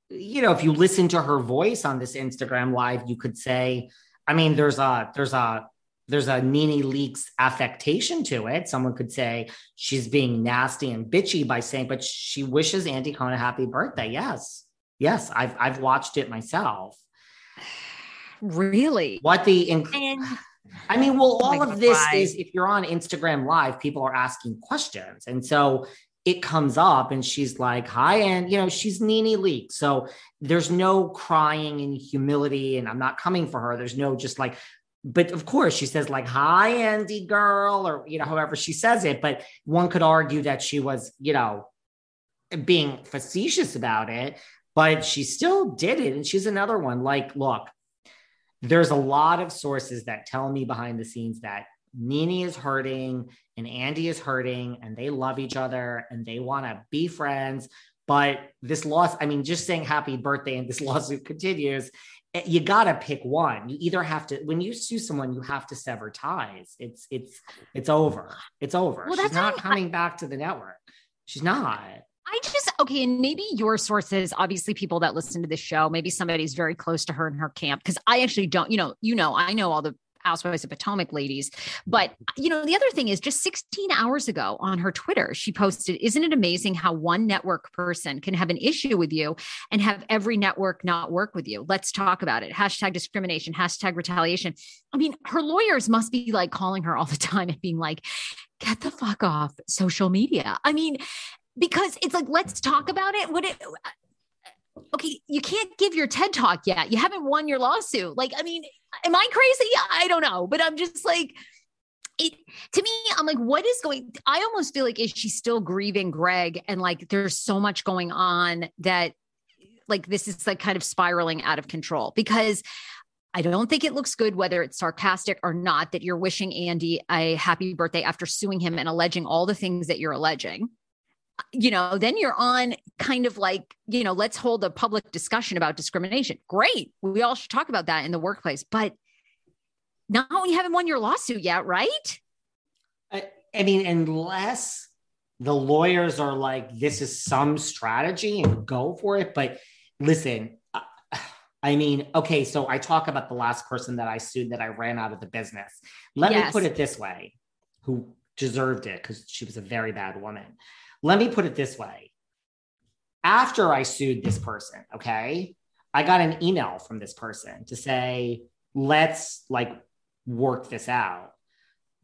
S2: you know, if you listen to her voice on this Instagram live, you could say, I mean, there's a, there's a, there's a Nene Leakes affectation to it. Someone could say she's being nasty and bitchy by saying, but she wishes Andy Cohen a happy birthday. Yes. Yes. I've, I've watched it myself.
S3: Really?
S2: What the, inc-
S3: And
S2: I mean, well,
S3: Oh
S2: all of this is if you're on Instagram Live, people are asking questions. And so it comes up and she's like, hi. And, you know, she's Nene Leak. So there's no crying and humility. And I'm not coming for her. There's no just like, but of course she says like, hi, Andy girl, or, you know, however she says it. But one could argue that she was, you know, being facetious about it, but she still did it. And she's another one. Like, look, there's a lot of sources that tell me behind the scenes that Nene is hurting and Andy is hurting and they love each other and they want to be friends. But this loss, I mean, just saying happy birthday and this lawsuit continues, eh, you got to pick one. You either have to, when you sue someone, you have to sever ties. It's, it's, it's over. It's over.
S3: Well,
S2: She's not coming back to the network. She's not.
S3: I just okay, and maybe your sources, obviously people that listen to this show, maybe somebody's very close to her in her camp. Because I actually don't, you know, you know, I know all the Housewives of Potomac ladies. But you know, the other thing is just 16 hours ago on her Twitter, she posted, Isn't it amazing how one network person can have an issue with you and have every network not work with you? Let's talk about it. Hashtag discrimination, hashtag retaliation. I mean, her lawyers must be like calling her all the time and being like, get the fuck off social media. I mean, because it's like let's talk about it. What it okay you can't give your ted talk yet. You haven't won your lawsuit. Like i mean am i crazy? Yeah, i don't know. But i'm just like it to me i'm like what is going i almost feel like is she still grieving greg? And like there's so much going on that like this is like kind of spiraling out of control. Because I don't think it looks good, whether it's sarcastic or not, that you're wishing Andy a happy birthday after suing him and alleging all the things that you're alleging. You know, then you're on kind of like, you know, let's hold a public discussion about discrimination. Great. We all should talk about that in the workplace. But not you haven't won your lawsuit yet, right?
S2: I, I mean, unless the lawyers are like, this is some strategy and go for it. But listen, I mean, okay, so I talk about the last person that I sued that I ran out of the business. Let yes. me put it this way who deserved it because she was a very bad woman. Let me put it this way. After I sued this person, okay, I got an email from this person to say, let's like work this out.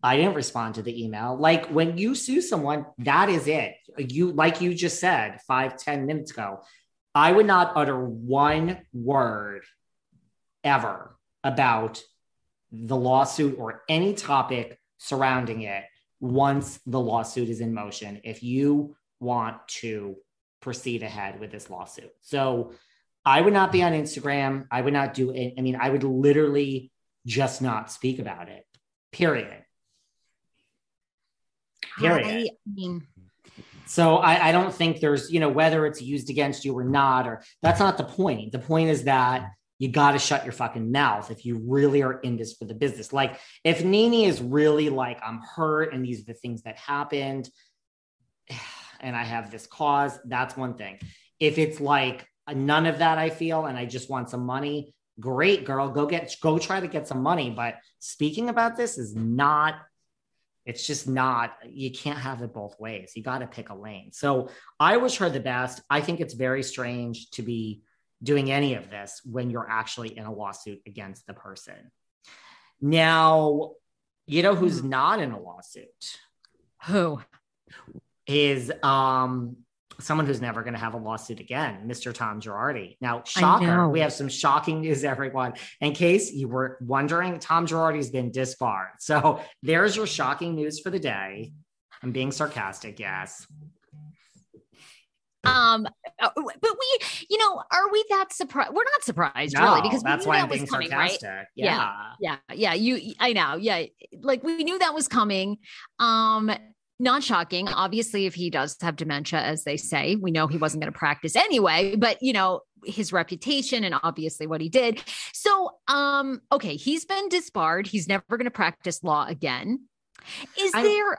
S2: I didn't respond to the email. Like when you sue someone, that is it. You, like you just said five ten minutes ago, I would not utter one word ever about the lawsuit or any topic surrounding it once the lawsuit is in motion if you want to proceed ahead with this lawsuit. So I would not be on Instagram. I would not do it. I mean, I would literally just not speak about it. Period. Period. I mean, so I, I don't think there's, you know, whether it's used against you or not, or that's not the point. The point is that you got to shut your fucking mouth if you really are in this for the business. Like if NeNe is really like, I'm hurt and these are the things that happened and I have this cause, that's one thing. If it's like none of that I feel and I just want some money, great girl, go get go try to get some money. But speaking about this is not it's just not you can't have it both ways you got to pick a lane so i wish her the best i think it's very strange to be doing any of this when you're actually in a lawsuit against the person. Now, you know who's hmm. not in a lawsuit?
S3: Who?
S2: Is um someone who's never going to have a lawsuit again, Mr. Tom Girardi. Now, shocker, we have some shocking news, everyone. In case you were wondering, Tom Girardi's been disbarred. So there's your shocking news for the day. I'm being sarcastic, yes.
S3: Um, uh, but we, you know, are we that surprised? We're not surprised
S2: no,
S3: really because
S2: that's why that I'm being coming, sarcastic.
S3: Right?
S2: Yeah.
S3: yeah, yeah, yeah. You, I know. Yeah, like we knew that was coming. Um, not shocking. Obviously, if he does have dementia, as they say, we know he wasn't going to practice anyway. But you know his reputation and obviously what he did. So, um, okay, he's been disbarred. He's never going to practice law again. Is I, there?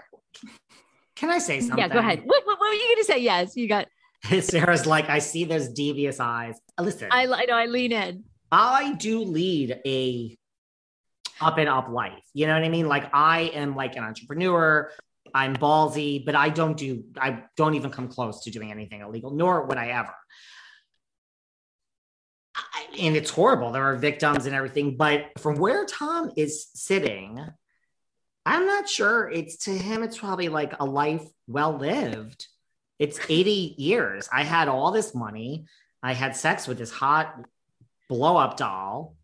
S2: Can I say something?
S3: Yeah, go ahead. What, what, what were you going to say? Yes, you got.
S2: Sarah's like, I see those devious eyes. Uh, listen,
S3: I, I know I lean in.
S2: I do lead a up and up life. You know what I mean? Like I am like an entrepreneur. I'm ballsy, but I don't do, I don't even come close to doing anything illegal, nor would I ever. I, and it's horrible. There are victims and everything, but from where Tom is sitting, I'm not sure. It's to him, it's probably like a life well lived. It's 80 years. I had all this money. I had sex with this hot blow up doll.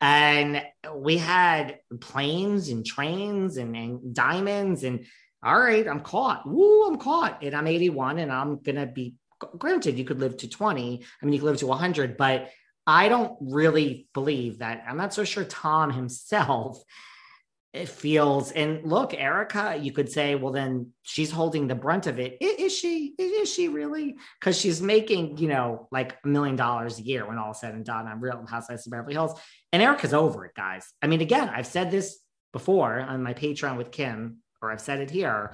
S2: And we had planes and trains and, and diamonds. And all right, I'm caught. Woo, I'm caught. And I'm 81 and I'm going to be granted, you could live to 20. I mean, you could live to 100, but I don't really believe that. I'm not so sure Tom himself it feels and look erika you could say well then she's holding the brunt of it. Is, she is she really? Because she's making you know like a million dollars a year when all said and done on real housewives of beverly hills. And erika's over it guys. I mean again i've said this before on my patreon with kim or i've said it here.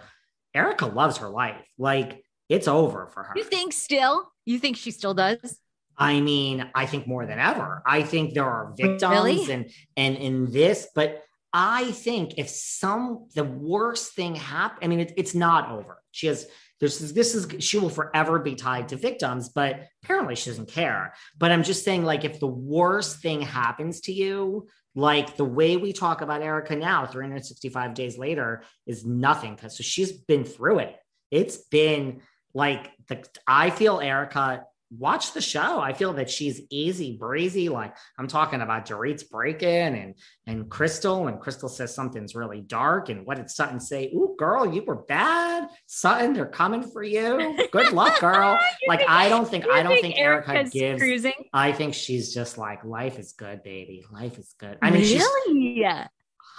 S2: Erika loves her life. Like it's over for her.
S3: You think still? You think she still does?
S2: I mean, I think more than ever. I think there are victims
S3: really?
S2: and and in this, but I think if some the worst thing happened, I mean, it, it's not over. She has there's this is she will forever be tied to victims, but apparently she doesn't care. But I'm just saying, like, if the worst thing happens to you, like the way we talk about Erika now, 365 days later, is nothing because so she's been through it. It's been like the I feel Erika watch the show. I feel that she's easy breezy. Like I'm talking about Dorit's break in and and Crystal, and Crystal says something's really dark. And what did Sutton say? Ooh, girl, you were bad. Sutton, they're coming for you. Good luck, girl. like I don't think I don't think, think Erika gives. Cruising? I think she's just like life is good, baby. Life is good. I mean,
S3: really?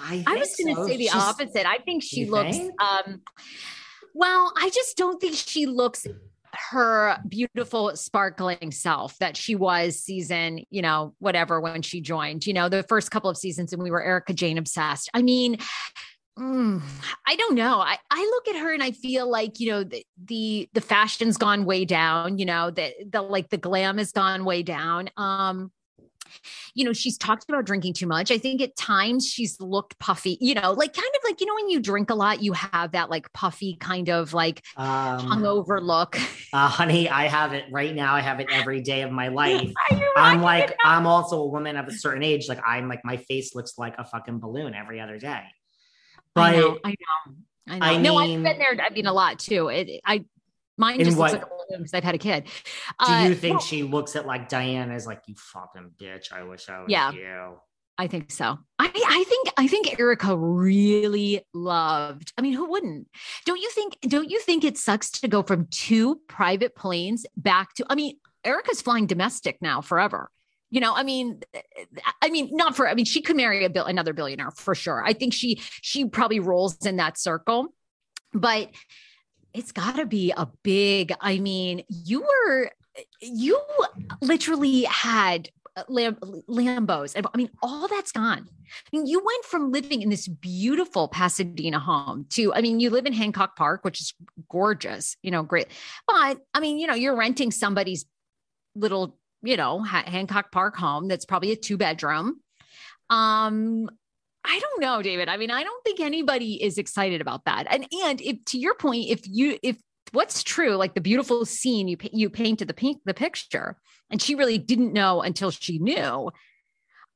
S3: I,
S2: I
S3: was going to
S2: so.
S3: say the
S2: she's,
S3: opposite. I think she looks. Think? um Well, I just don't think she looks her beautiful sparkling self that she was season, you know, whatever when she joined, you know, the first couple of seasons and we were erika jayne obsessed. I mean, mm, I don't know. I, I look at her and I feel like, you know, the, the, the fashion's gone way down, you know, the, the, like the glam has gone way down. Um, you know, she's talked about drinking too much. I think at times she's looked puffy, you know, like kind of like, you know, when you drink a lot, you have that like puffy kind of like um, hungover look.
S2: Uh, honey, I have it right now. I have it every day of my life. I'm like, I'm also a woman of a certain age. Like, I'm like, my face looks like a fucking balloon every other day.
S3: But I know. I know. I know. I no, I've been there. I mean, a lot too. It, I Mine just what, looks like a because I've had a kid.
S2: Do you uh, think well, she looks at like Diana as like you fucking bitch? I wish I was yeah, you.
S3: I think so. I I think I think Erika really loved. I mean, who wouldn't? Don't you think? Don't you think it sucks to go from two private planes back to? I mean, Erika's flying domestic now forever. You know, I mean, I mean, not for. I mean, she could marry a bill another billionaire for sure. I think she she probably rolls in that circle, but it's got to be a big, I mean, you were, you literally had uh, Lam- Lambos. I mean, all that's gone. I mean, you went from living in this beautiful Pasadena home to, I mean, you live in Hancock Park, which is gorgeous, you know, great. But I mean, you know, you're renting somebody's little, you know, Hancock Park home that's probably a two bedroom. Um, I don't know, David. I mean, I don't think anybody is excited about that. And and if to your point, if you if what's true, like the beautiful scene you you painted the pink the picture, and she really didn't know until she knew.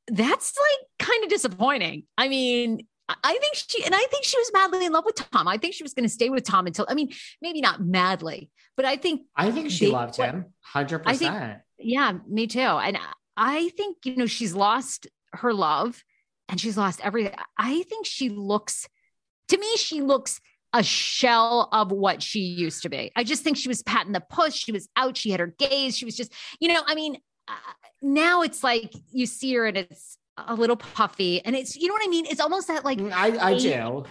S3: That's like kind of disappointing. I mean, I think she and I think she was madly in love with Tom. I think she was going to stay with Tom until I mean, maybe not madly, but I think
S2: I think she they, loved him hundred percent.
S3: Yeah, me too. And I think you know she's lost her love and she's lost everything. I think she looks, to me, she looks a shell of what she used to be. I just think she was patting the push. She was out. She had her gaze. She was just, you know, I mean, uh, now it's like you see her and it's a little puffy and it's, you know what I mean? It's almost that like,
S2: mm, I, I do.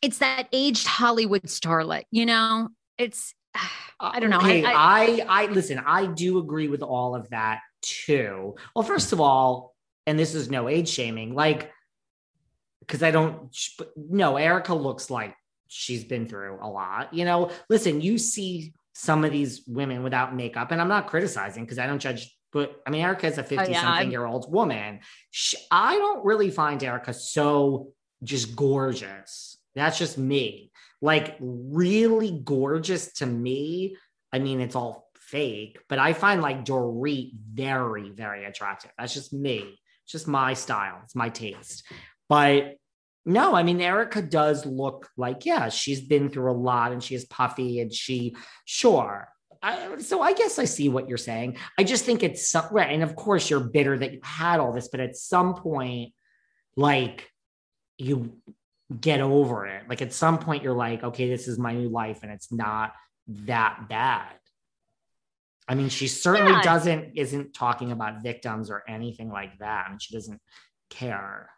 S3: It's that aged Hollywood starlet, you know, it's, I don't know.
S2: Okay, I, I, I listen, I do agree with all of that too. Well, first of all, and this is no age shaming, like, because I don't, no, Erika looks like she's been through a lot. You know, listen, you see some of these women without makeup, and I'm not criticizing because I don't judge, but I mean, Erika is a 50 oh, yeah, something year old woman. She, I don't really find Erika so just gorgeous. That's just me. Like, really gorgeous to me. I mean, it's all fake, but I find like Dorit very, very attractive. That's just me just my style. It's my taste. But no, I mean, Erika does look like, yeah, she's been through a lot and she is puffy and she, sure. I, so I guess I see what you're saying. I just think it's some, right. And of course, you're bitter that you had all this, but at some point, like you get over it. Like at some point, you're like, okay, this is my new life and it's not that bad. I mean, she certainly yeah. doesn't isn't talking about victims or anything like that. Mean, she doesn't care.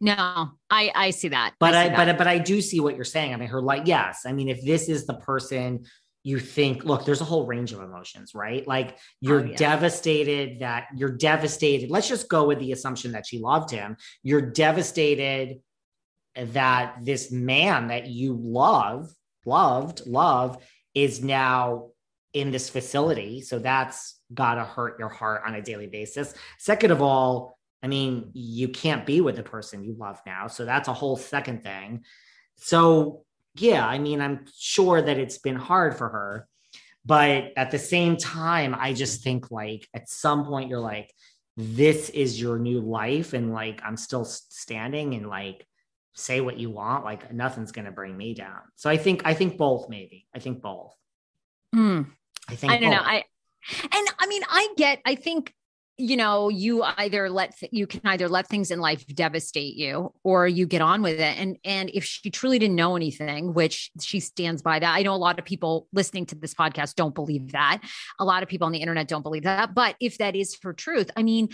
S3: No, I I see that.
S2: But
S3: I,
S2: I but but I do see what you're saying. I mean, her like yes. I mean, if this is the person you think, look, there's a whole range of emotions, right? Like you're oh, yeah. devastated that you're devastated. Let's just go with the assumption that she loved him. You're devastated that this man that you love, loved, love is now in this facility. So that's got to hurt your heart on a daily basis. Second of all, I mean, you can't be with the person you love now. So that's a whole second thing. So, yeah, I mean, I'm sure that it's been hard for her. But at the same time, I just think like at some point you're like, this is your new life. And like, I'm still standing and like, say what you want. Like, nothing's going to bring me down. So I think, I think both, maybe. I think both.
S3: Mm, I think I don't both. know. I and I mean, I get. I think you know you either let th- you can either let things in life devastate you or you get on with it and and if she truly didn't know anything which she stands by that i know a lot of people listening to this podcast don't believe that a lot of people on the internet don't believe that but if that is her truth i mean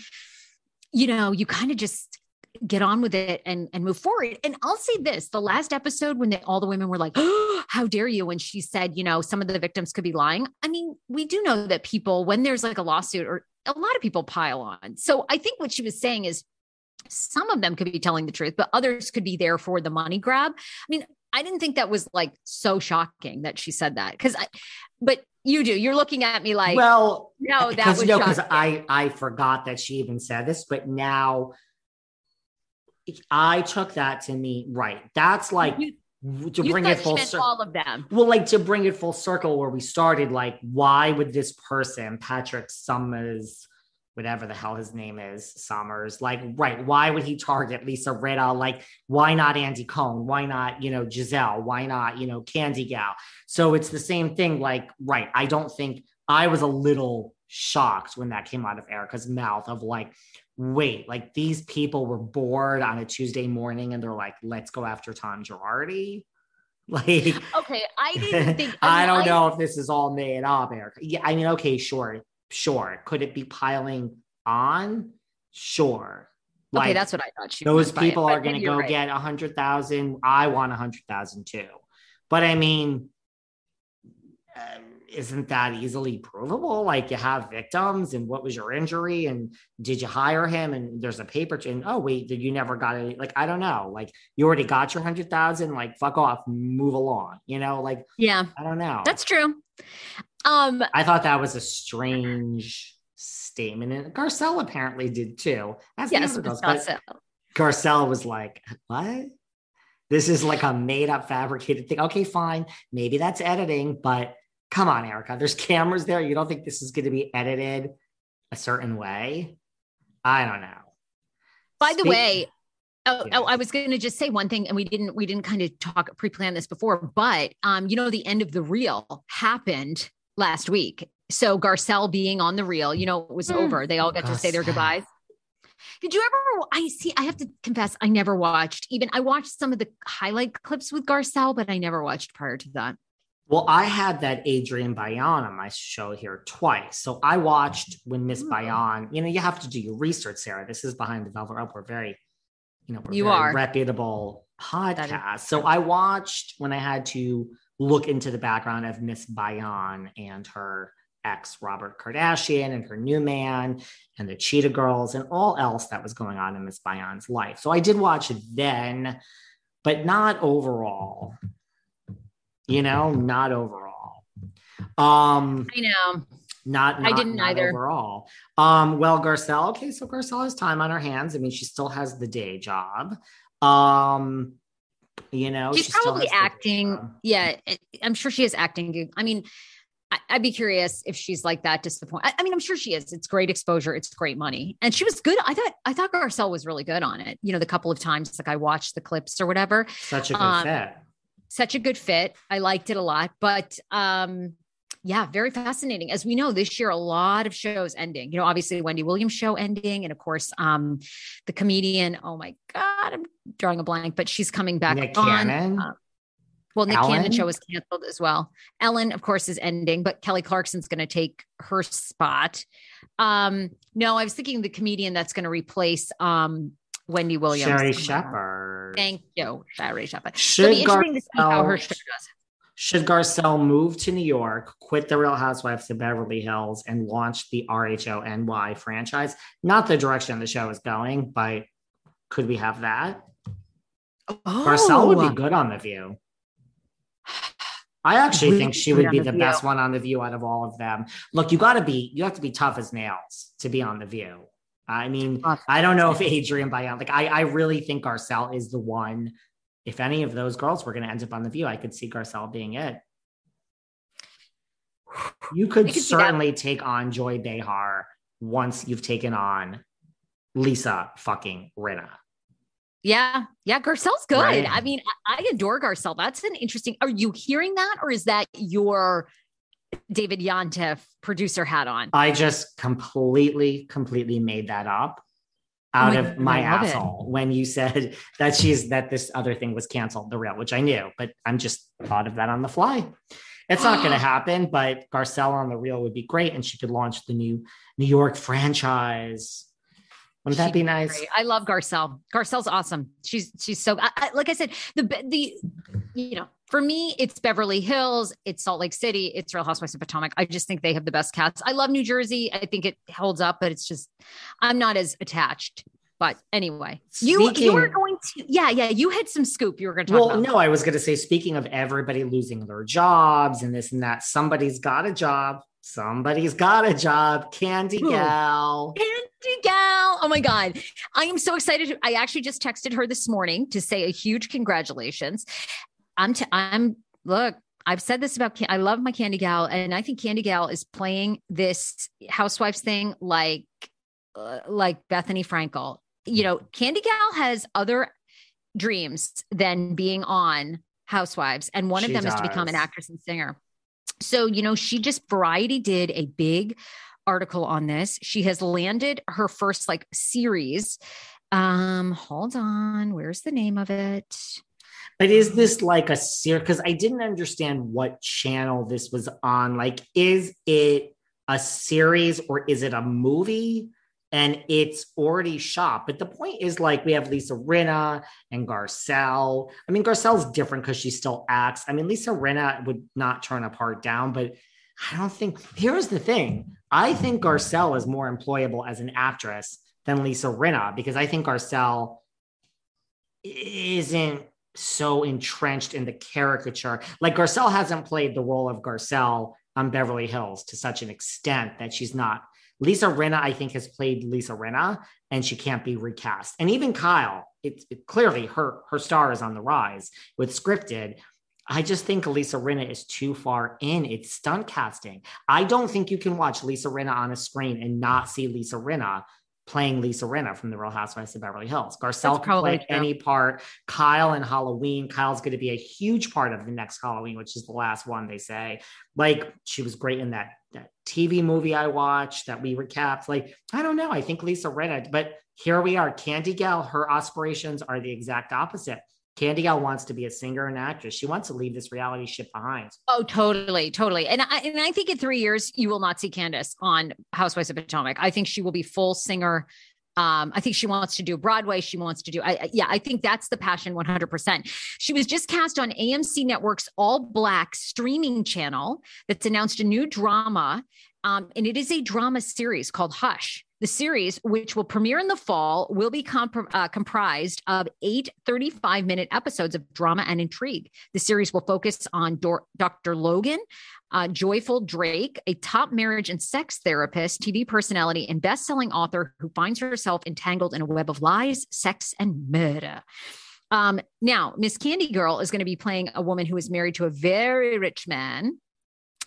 S3: you know you kind of just get on with it and and move forward. And I'll say this: the last episode when they, all the women were like, oh, "How dare you?" when she said, you know, some of the victims could be lying. I mean, we do know that people, when there's like a lawsuit, or a lot of people pile on. So I think what she was saying is. Some of them could be telling the truth, but others could be there for the money grab. I mean, I didn't think that was like so shocking that she said that because I, but you do. You're looking at me like,
S2: well,
S3: no, that was
S2: no, because. I I forgot that she even said this, but now I took that to mean right. That's like
S3: You-
S2: to
S3: You
S2: bring it full circle.
S3: all of them.
S2: Well, like to bring it full circle where we started, like, why would this person, Patrick Summers, whatever the hell his name is, Summers, like, right, why would he target Lisa Rinna? Like, why not Andy Cohen? Why not, you know, Garcelle? Why not, you know, Kandi Gal? So it's the same thing. Like, right, I don't think I was a little shocked when that came out of Erika's mouth of like, wait, like these people were bored on a Tuesday morning and they're like, let's go after Tom Girardi. Like,
S3: Okay, I didn't think.
S2: I,
S3: mean,
S2: don't know if this is all made up, Erika. Yeah, I mean, okay, sure, sure. Could it be piling on? Sure.
S3: Okay, that's what I thought. She
S2: those
S3: by it,
S2: people are going to go
S3: right.
S2: get a hundred thousand. I want a hundred thousand too. But I mean, um, isn't that easily provable? Like you have victims, and what was your injury, and did you hire him? And there's a paper chain. Oh wait, did you never got any? Like I don't know. Like you already got your hundred thousand. Like fuck off, move along. You know, like
S3: Yeah,
S2: I don't know.
S3: that's true. Um,
S2: I thought that was a strange statement, and Garcelle apparently did too. The
S3: yes,
S2: other
S3: Miss
S2: girls, but-
S3: Garcelle.
S2: Garcelle was like, What? This is like a made up, fabricated thing. Okay, fine. Maybe that's editing, but come on, Erika. There's cameras there. You don't think this is going to be edited a certain way? I don't know.
S3: By the way, oh,
S2: Yeah.
S3: oh, I was going to just say one thing, and we didn't we didn't kind of talk pre-plan this before, but um, you know, the end of the reel happened last week. So Garcelle being on the reel, you know, it was
S2: Mm.
S3: over. They all got to say their goodbyes. Did you ever? I see. I have to confess, I never watched. Even I watched some of the highlight clips with Garcelle, but I never watched prior to that.
S2: Well, I had that Adrienne Bailon on my show here twice. So I watched when Miss
S3: Hmm.
S2: Bailon, you know, you have to do your research, Sarah. This is behind the velvet rope. We're very, you know, we're
S3: You are.
S2: reputable
S3: is
S2: podcast. So I watched when I had to look into the background of Miss Bailon and her ex Robert Kardashian and her new man and the Cheetah Girls and all else that was going on in Miss Bailon's life. So I did watch it then, but not overall. You know, not overall. Um,
S3: I know.
S2: not,
S3: I didn't
S2: not
S3: either.
S2: overall. Um, well, Garcelle, okay, so Garcelle has time on her hands. I mean, she still has the day job. Um, you know,
S3: She's
S2: she
S3: probably acting. Yeah, I'm sure she is acting. I mean, I, I'd be curious if she's like that disappointed. I, I mean, I'm sure she is. It's great exposure. It's great money, and she was good. I thought. I thought Garcelle was really good on it. You know, the couple of times like I watched the clips or whatever.
S2: Such a good
S3: Um,
S2: fit.
S3: Such a good fit. I liked it a lot, but um, yeah, very fascinating. As we know, this year a lot of shows ending. You know, obviously Wendy Williams show ending, and of course, um, the comedian. Oh my God, I'm drawing a blank, but she's coming back
S2: Nick
S3: on.
S2: Cannon.
S3: Uh, well, Nick
S2: Ellen?
S3: Cannon show was canceled as well. Ellen, of course, is ending, but Kelly Clarkson's going to take her spot. Um, no, I was thinking the comedian that's going to replace um, Wendy Williams.
S2: Sherri
S3: Oh.
S2: Shepherd.
S3: Thank you, Sherri Shepherd.
S2: Should
S3: It'll be interesting to see how her
S2: Garcelle-
S3: show does.
S2: Should Garcelle move to New York, quit the Real Housewives of Beverly Hills, and launch the RHONY franchise? Not the direction the show is going, but could we have that? Oh. Garcelle would
S3: Oh.
S2: be good on The View. I actually
S3: Really
S2: think she would be
S3: The
S2: the best one on The View out of all of them. Look, you got to be, you have to be tough as nails to be on The View. I mean, I don't know if Adrienne Bailon, like, I, I really think Garcelle is the one. If any of those girls were going to end up on The View, I could see Garcelle being it. You could
S3: could
S2: certainly take on Joy Behar once you've taken on Lisa fucking Rinna.
S3: Yeah, yeah, Garcelle's good.
S2: Right.
S3: I mean, I, I adore Garcelle. That's an interesting. Are you hearing that, or is that your David Yontef producer hat on?
S2: I just completely, completely made that up
S3: Oh
S2: out
S3: my
S2: of my
S3: love it.
S2: asshole when you said that she's that this other thing was canceled, the real, which I knew, but I'm just thought of that on the fly. It's not going to happen, but Garcelle on the real would be great, and she could launch the new New York franchise. Wouldn't that be nice?
S3: Great. I love Garcelle. Garcelle's awesome. She's she's so I, I, like I said the the you know for me it's Beverly Hills, it's Salt Lake City, it's Real Housewives of Potomac. I just think they have the best cats. I love New Jersey. I think it holds up, but it's just I'm not as attached. But anyway, you
S2: Speaking-
S3: you were going to yeah yeah you had some scoop you were going to talk
S2: Well,
S3: about.
S2: no, I was going to say, speaking of everybody losing their jobs and this and that, somebody's got a job. Somebody's got a job.
S3: Kandi?
S2: Gal.
S3: Kandi gal. Oh my God. I am so excited. I actually just texted her this morning to say a huge congratulations. I'm, t- I'm, look, I've said this about, I love my Kandi Gal, and I think Kandi Gal is playing this Housewives thing like, uh, like Bethenny Frankel. You know, Kandi Gal has other dreams than being on Housewives, and one of
S2: She
S3: them is to become an actress and singer. So, you know, she just Variety did a big article on this. She has landed her first like series. Um, hold on, where's the name of it?
S2: But is this like a series? Because I didn't understand what channel this was on. Like, is it a series or is it a movie? And it's already shot. But the point is, like, we have Lisa Rinna and Garcelle. I mean, Garcelle's different because she still acts. I mean, Lisa Rinna would not turn a part down, but I don't think. Here's the thing I think Garcelle is more employable as an actress than Lisa Rinna because I think Garcelle isn't so entrenched in the caricature. Like Garcelle hasn't played the role of Garcelle on Beverly Hills to such an extent that she's not. Lisa Rinna, I think, has played Lisa Rinna, and she can't be recast. And even Kyle, it's it, clearly her her star is on the rise with scripted. I just think Lisa Rinna is too far in. It's stunt casting. I don't think you can watch Lisa Rinna on a screen and not see Lisa Rinna playing Lisa Rinna from the Real Housewives of Beverly Hills. Garcelle can play
S3: true.
S2: any part. Kyle and Halloween. Kyle's going to be a huge part of the next Halloween, which is the last one they say. Like she was great in that that TV movie I watched that we recapped. Like I don't know. I think Lisa Rinna, but here we are. Candy Gal. Her aspirations are the exact opposite. Candy Gal wants to be a singer and actress. She wants to leave this reality shit behind.
S3: Oh, totally, totally. And I and I think in three years you will not see Candiace on Housewives of Potomac. I think she will be full singer. Um, I think she wants to do Broadway. She wants to do, I, I- yeah, I think that's the passion 100%. She was just cast on AMC Network's ALLBLK streaming channel that's announced a new drama. Um, and it is a drama series called Hush. The series, which will premiere in the fall, will be comp- uh, comprised of eight 35 minute episodes of drama and intrigue. The series will focus on Dor- Dr. Logan, uh, Joyful Drake, a top marriage and sex therapist, TV personality, and best selling author who finds herself entangled in a web of lies, sex, and murder. Um, now, Miss Candy Girl is going to be playing a woman who is married to a very rich man.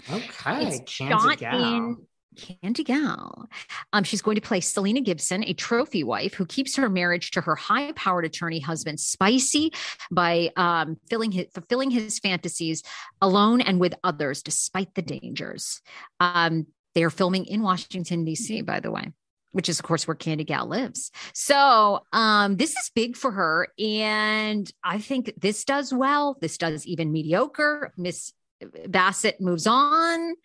S2: Okay,
S3: It's
S2: Candy Gal.
S3: in Candy Gal. Um, she's going to play Selena Gibson, a trophy wife who keeps her marriage to her high-powered attorney husband spicy by um, filling his, fulfilling his fantasies alone and with others, despite the dangers. Um, they are filming in Washington D.C. By the way. Which is, of course, where Candy Gal lives. So, um, this is big for her. And I think this does well. This does even mediocre. Miss Bassett moves on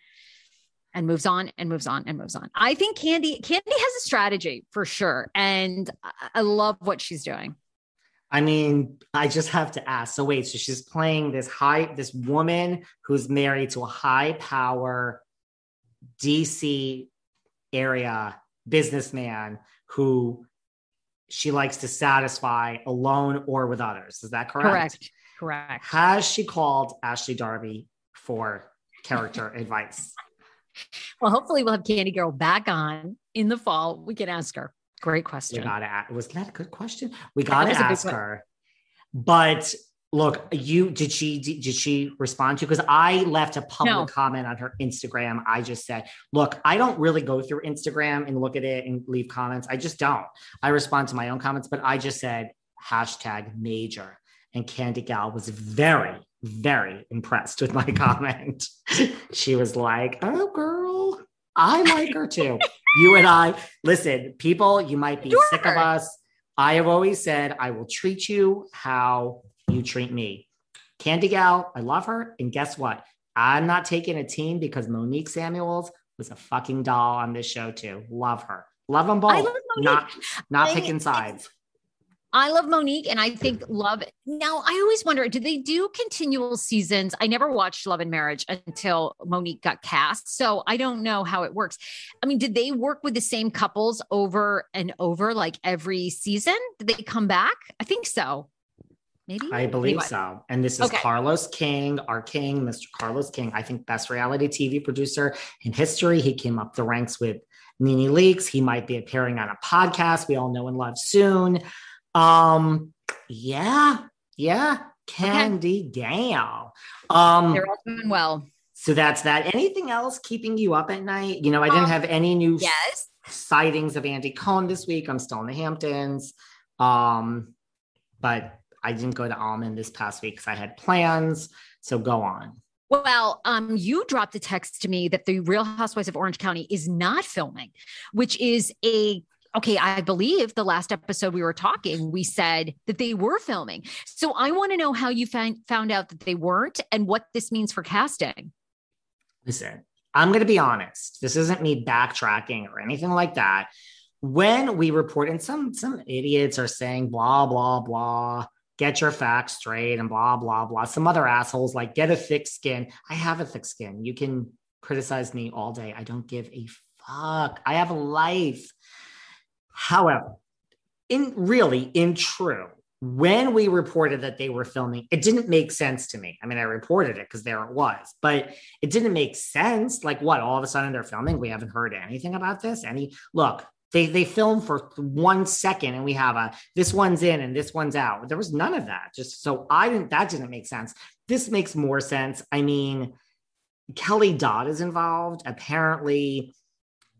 S3: and moves on and moves on and moves on. I think Candy Candy has a strategy for sure, and I- love what she's doing.
S2: I mean, I just have to ask. So wait, so she's playing this high, this woman who's married to a high power DC area businessman who she likes to satisfy alone or with others. Is that correct?
S3: Correct. Correct.
S2: Has she called Ashley Darby for character advice?
S3: Well, hopefully we'll have Candy Girl back on in the fall. We can ask her. Great question.
S2: We gotta ask. Was that a good question? We gotta
S3: was a big
S2: ask her. But look, you did she did she respond to? Because I left a public
S3: No.
S2: comment on her Instagram. I just said, look, I don't really go through Instagram and look at it and leave comments. I just don't. I respond to my own comments, but I just said hashtag major. And Candy Gal was very, very impressed with my comment. she was like, oh girl, I like her too. you and I, listen, people, you might be sick of us. I have always said, I will treat you how you treat me. Candy Gal, I love her. And guess what? I'm not taking a team because Monique Samuels was a fucking doll on this show too. Love her. Love them both.
S3: Love
S2: Not not
S3: I-
S2: picking sides.
S3: I love Monique and I think love. Now, I always wonder do they do continual seasons? I never watched Love and Marriage until Monique got cast. So I don't know how it works. I mean, did they work with the same couples over and over like every season? Did they come back? I think so. Maybe.
S2: I believe
S3: Anyway.
S2: so. And this is
S3: Okay.
S2: Carlos King, our king, Mr. Carlos King. I think best reality TV producer in history. He came up the ranks with Nene Leakes. He might be appearing on a podcast we all know and love soon. Um, yeah, yeah, Candy Gale. Um,
S3: They're all doing well.
S2: so that's that. Anything else keeping you up at night? You know, I didn't
S3: Um,
S2: have any new
S3: Yes.
S2: sightings of Andy Cohen this week. I'm still in the Hamptons. Um, but I didn't go to Almond this past week because I had plans. So go on.
S3: Well, um, you dropped a text to me that the Real Housewives of Orange County is not filming, which is a okay. I believe the last episode we were talking, we said that they were filming. So I want to know how you found found out that they weren't, and what this means for casting.
S2: Listen, I'm going to be honest. This isn't me backtracking or anything like that. When we report, and some some idiots are saying blah blah blah, get your facts straight, and blah blah blah. Some other assholes like get a thick skin. I have a thick skin. You can criticize me all day. I don't give a fuck. I have a life. However, in really, in true, when we reported that they were filming, it didn't make sense to me. I mean, I reported it because there it was, but it didn't make sense. Like, what? All of a sudden they're filming. We haven't heard anything about this. Any look, they they film for one second, and we have a this one's in and this one's out. There was none of that. Just so I didn't. That didn't make sense. This makes more sense. I mean, Kelly Dodd is involved. Apparently,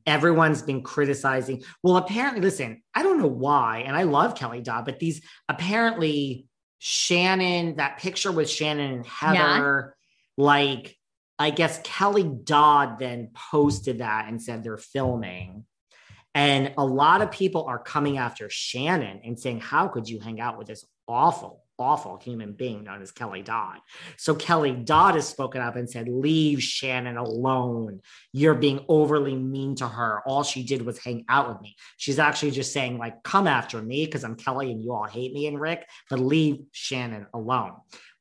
S2: everyone's been criticizing. Well, apparently, listen, I don't know why, and I love Kelly Dodd, but these apparently Shannon, that picture with Shannon and Heather, like I guess Kelly Dodd then posted that and said they're filming. And a lot of people are coming after Shannon and saying, How could you hang out with this awful, awful human being known as Kelly Dodd? So Kelly Dodd has spoken up and said, Leave Shannon alone. You're being overly mean to her. All she did was hang out with me. She's actually just saying, like, come after me because I'm Kelly and you all hate me and Rick, but leave Shannon alone.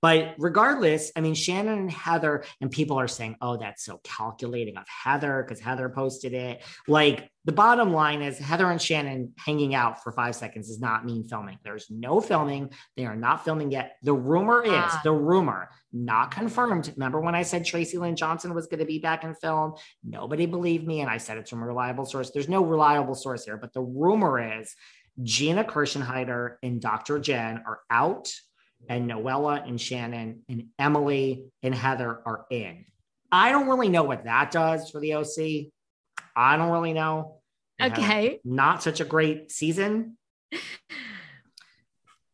S2: But regardless, I mean, Shannon and Heather, and people are saying, oh, that's so calculating of Heather because Heather posted it. Like, the bottom line is Heather and Shannon hanging out for five seconds does not mean filming. There's no filming. They are not filming yet. The rumor is
S3: Ah.
S2: the rumor, not confirmed. Remember when I said Tracy Lynn Johnson was going to be back in film? Nobody believed me. And I said it's from a reliable source. There's no reliable source here, but the rumor is Gina Kirschenheiter and Dr. Jen are out, and Noella and Shannon and Emily and Heather are in. I don't really know what that does for the OC. I don't really know.
S3: Okay.
S2: Not such a great season.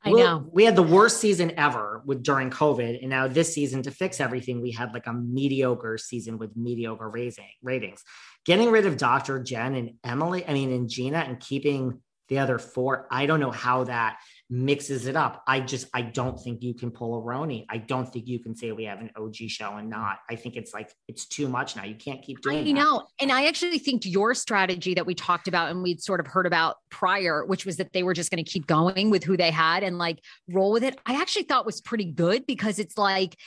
S3: I
S2: Well,
S3: know.
S2: We had the worst season ever with during COVID. And now this season to fix everything, we had like a mediocre season with mediocre raising ratings. Getting rid of Dr. Jen and Emily, I mean, and Gina and keeping the other four, I don't know how that mixes it up. I just I don't think you can pull a Roni. I don't think you can say we have an OG show and not. I think it's like it's too much now. You can't keep doing
S3: I
S2: that.
S3: know. And I actually think your strategy that we talked about and we'd sort of heard about prior, which was that they were just going to keep going with who they had and like roll with it, I actually thought was pretty good because it's like,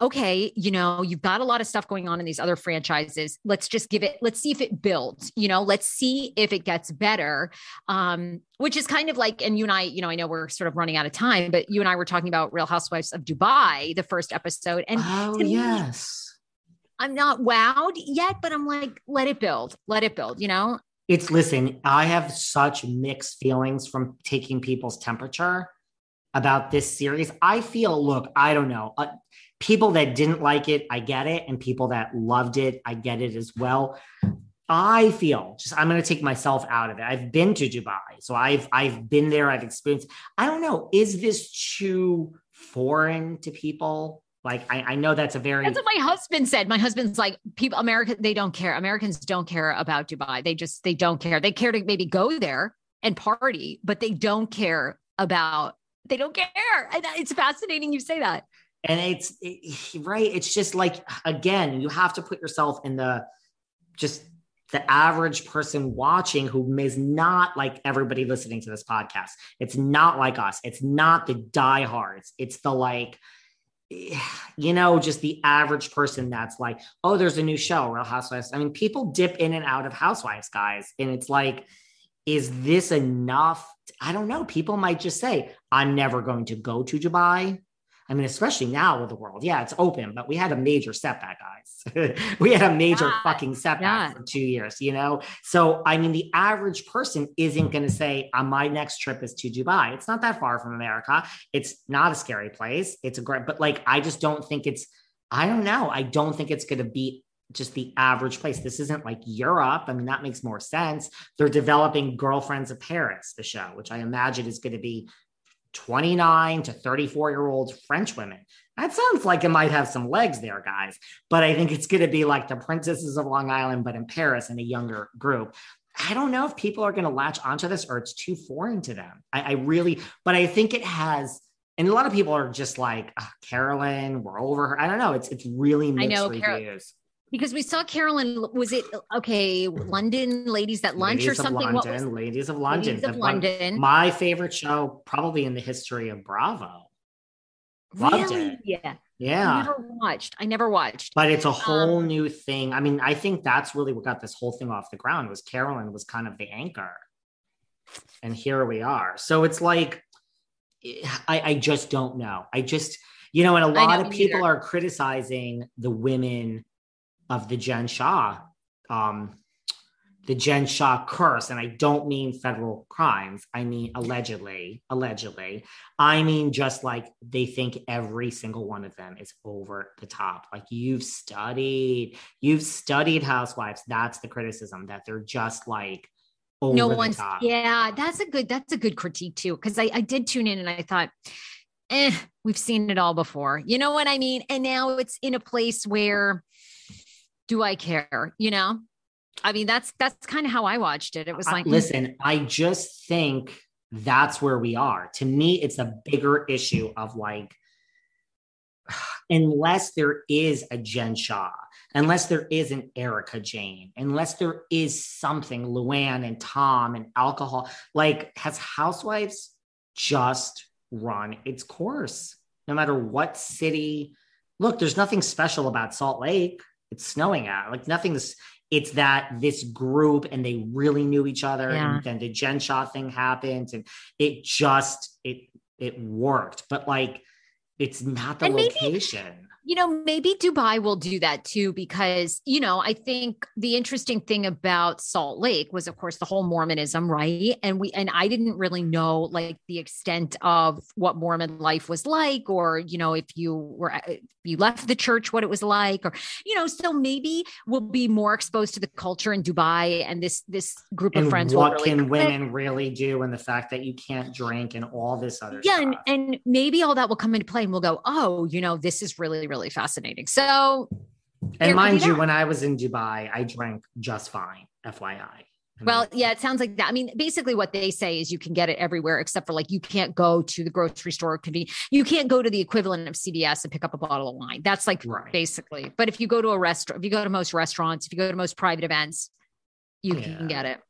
S3: okay, you know, you've got a lot of stuff going on in these other franchises. Let's just give it, let's see if it builds, you know, let's see if it gets better. Um, which is kind of like, and you and I, you know, I know we're sort of running out of time, but you and I were talking about Real Housewives of Dubai, the first episode. And
S2: Oh
S3: to me,
S2: yes.
S3: I'm not wowed yet, but I'm like, let it build, let it build, you know?
S2: It's listen, I have such mixed feelings from taking people's temperature about this series. I feel, look, I don't know. Uh, people that didn't like it, I get it. And people that loved it, I get it as well. I feel just I'm going to take myself out of it. I've been to Dubai. So I've I've been there, I've experienced. I don't know, is this too foreign to people? Like I, I know that's a very
S3: That's what my husband said. My husband's like, people, America, they don't care. Americans don't care about Dubai. They just, they don't care. They care to maybe go there and party, but they don't care about, they don't care. And it's fascinating you say that.
S2: And it's it, right it's just like again you have to put yourself in the just the average person watching who is not like everybody listening to this podcast. It's not like us. It's not the diehards. It's the like, you know, just the average person that's like, oh, there's a new show, Real Housewives. I mean, people dip in and out of Housewives, guys. And it's like, is this enough? I don't know. People might just say, I'm never going to go to Dubai. I mean, especially now with the world. Yeah, it's open, but we had a major setback, guys. we had a major yeah, fucking setback yeah. for two years, you know? So, I mean, the average person isn't going to say, on uh, my next trip is to Dubai. It's not that far from America. It's not a scary place. It's a great, but like, I just don't think it's, I don't know. I don't think it's going to be just the average place. This isn't like Europe. I mean, that makes more sense. They're developing Girlfriends of Paris, the show, which I imagine is going to be 29 to 34 year old French women. That sounds like it might have some legs there, guys. But I think it's going to be like the Princesses of Long Island, but in Paris in a younger group. I don't know if people are going to latch onto this or it's too foreign to them. I, I really, but I think it has. And a lot of people are just like, oh, Caroline, we're over her. I don't know. It's it's really mixed I know, reviews.
S3: Because we saw Caroline. Was it okay? London Ladies at Lunch
S2: Ladies
S3: or something?
S2: London, was, Ladies of London.
S3: Ladies of London.
S2: my favorite show, probably in the history of Bravo.
S3: Loved really? It. Yeah.
S2: Yeah.
S3: I never watched. I never watched.
S2: But it's a whole um, new thing. I mean, I think that's really what got this whole thing off the ground was Caroline was kind of the anchor. And here we are. So it's like I, I just don't know. I just, you know, and a lot of people either. are criticizing the women of the Jen Shah, um, the Jen Shah curse. And I don't mean federal crimes. I mean allegedly, allegedly. I mean just like they think every single one of them is over the top. Like you've studied, you've studied housewives. That's the criticism that they're just like over the top. no one's
S3: yeah that's a good that's a good critique too because I, I did tune in and i thought eh, we've seen it all before you know what i mean and now it's in a place where do I care? You know, I mean, that's that's kind of how I watched it. It was like,
S2: listen, I just think that's where we are. To me, it's a bigger issue of like, unless there is a Jen Shah, unless there is an Erika Jayne, unless there is something, Luann and Tom and alcohol, like, has Housewives just run its course? No matter what city. Look, there's nothing special about Salt Lake it's snowing out. Like nothing's it's that this group and they really knew each other yeah. and then the Jen Shah thing happened and it just it it worked. But like it's not the and location. Maybe,
S3: you know, maybe Dubai will do that too, because, you know, I think the interesting thing about Salt Lake was, of course, the whole Mormonism, right? And we, and I didn't really know like the extent of what Mormon life was like, or, you know, if you were, uh, if you left the church, what it was like, or, you know, so maybe we'll be more exposed to the culture in Dubai and this, this group
S2: and
S3: of friends.
S2: What really can women really do? And the fact that you can't drink and all this other
S3: yeah,
S2: stuff.
S3: And, and maybe all that will come into play and we'll go, oh, you know, this is really, really really fascinating. So,
S2: and mind you, when I was in Dubai, I drank just fine, FYI.
S3: Well, yeah, it sounds like that. I mean, basically, what they say is you can get it everywhere except for like you can't go to the grocery store. Could be you can't go to the equivalent of CVS and pick up a bottle of wine. That's like right. basically. But if you go to a restaurant, if you go to most restaurants, if you go to most private events, you yeah. can get it.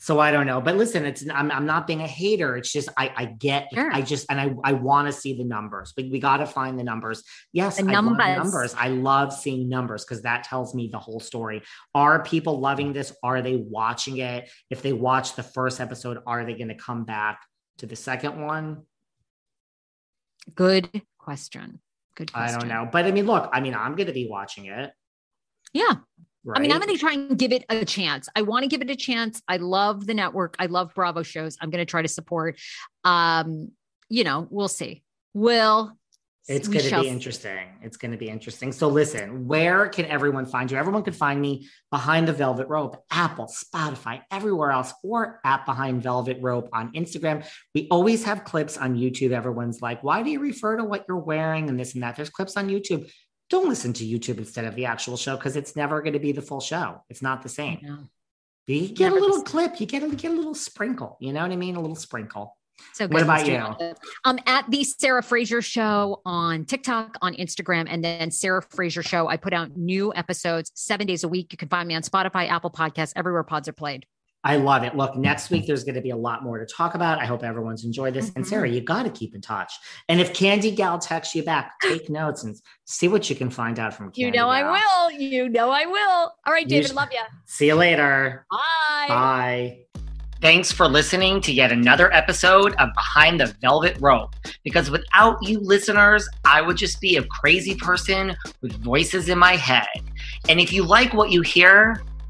S2: So I don't know. But listen, it's I'm, I'm not being a hater. It's just I I get sure. I just and I I want to see the numbers. But we got to find the numbers. Yes, the numbers. I numbers. I love seeing numbers because that tells me the whole story. Are people loving this? Are they watching it? If they watch the first episode, are they going to come back to the second one?
S3: Good question. Good question.
S2: I don't know. But I mean, look, I mean, I'm going to be watching it.
S3: Yeah. Right? I mean, I'm going to try and give it a chance. I want to give it a chance. I love the network. I love Bravo shows. I'm going to try to support. Um, you know, we'll see. Will
S2: it's going to be interesting. It's going to be interesting. So listen, where can everyone find you? Everyone can find me behind the velvet rope, Apple, Spotify, everywhere else, or at behind velvet rope on Instagram. We always have clips on YouTube. Everyone's like, why do you refer to what you're wearing and this and that? There's clips on YouTube don't listen to YouTube instead of the actual show because it's never going to be the full show. It's not the same. You get never a little clip, you get a, get a little sprinkle. You know what I mean? A little sprinkle.
S3: So
S2: What about you?
S3: Um, at the Sarah Fraser Show on TikTok, on Instagram, and then Sarah Fraser Show. I put out new episodes seven days a week. You can find me on Spotify, Apple Podcasts, everywhere pods are played.
S2: I love it. Look, next week there's going to be a lot more to talk about. I hope everyone's enjoyed this. And
S3: Mhm.
S2: Sarah, you got to keep in touch. And if Candy Gal texts you back, take notes and see what you can find out from Candy
S3: You know I will. You know I will. All right,
S2: You
S3: David,
S2: sh-
S3: love you.
S2: See you later.
S3: Bye.
S2: Bye. Thanks for listening to yet another episode of Behind the Velvet Rope. Because without you listeners, I would just be a crazy person with voices in my head. And if you like what you hear,